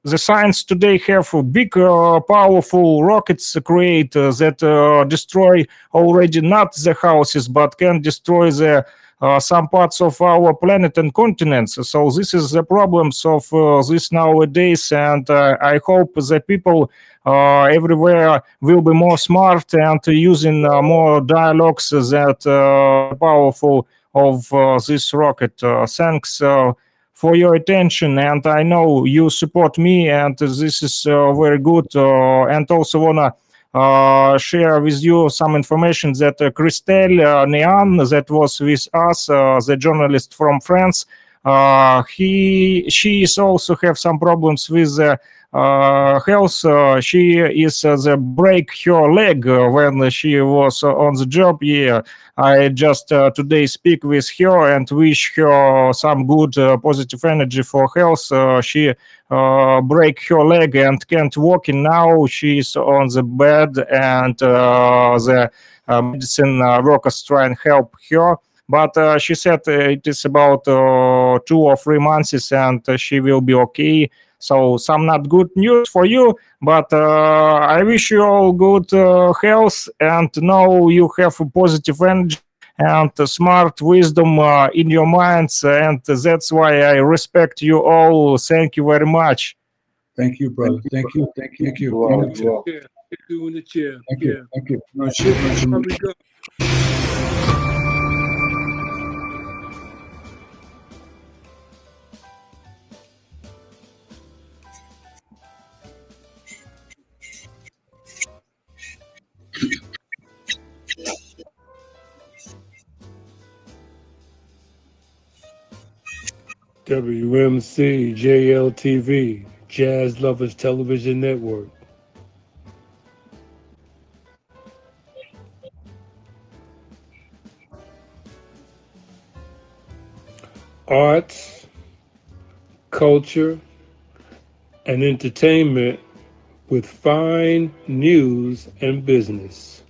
the science today have big uh, powerful rockets create uh, that uh, destroy already not the houses but can destroy the uh, some parts of our planet and continents. So this is the problems of uh, this nowadays and uh, i hope the people uh, everywhere will be more smart and using uh, more dialogues that uh, powerful of uh, this rocket. Uh, thanks uh, for your attention and i know you support me and this is uh, very good uh, and also wanna uh, share with you some information that uh, Christelle uh, Nean, that was with us, uh, the journalist from France, uh, he she is also have some problems with uh, uh, health. Uh, she is uh, the break her leg uh, when she was uh, on the job. Yeah, I just uh, today speak with her and wish her some good uh, positive energy for health. Uh, she uh, break her leg and can't walk now. She's on the bed and uh, the uh, medicine uh, workers try and help her. But uh, she said uh, it is about uh, two or three months and uh, she will be okay. So some not good news for you, but uh, I wish you all good uh, health and know you have a positive energy and uh, smart wisdom uh, in your minds, and that's why I respect you all. Thank you very much. Thank you, brother. Thank you. Thank you. Thank you. Wow, Thank you. wow. Yeah, you in the chair. Thank you. Thank you. No shit, no shit. Here we WMC JLTV, Jazz Lovers Television Network. Arts, culture, and entertainment with fine news and business.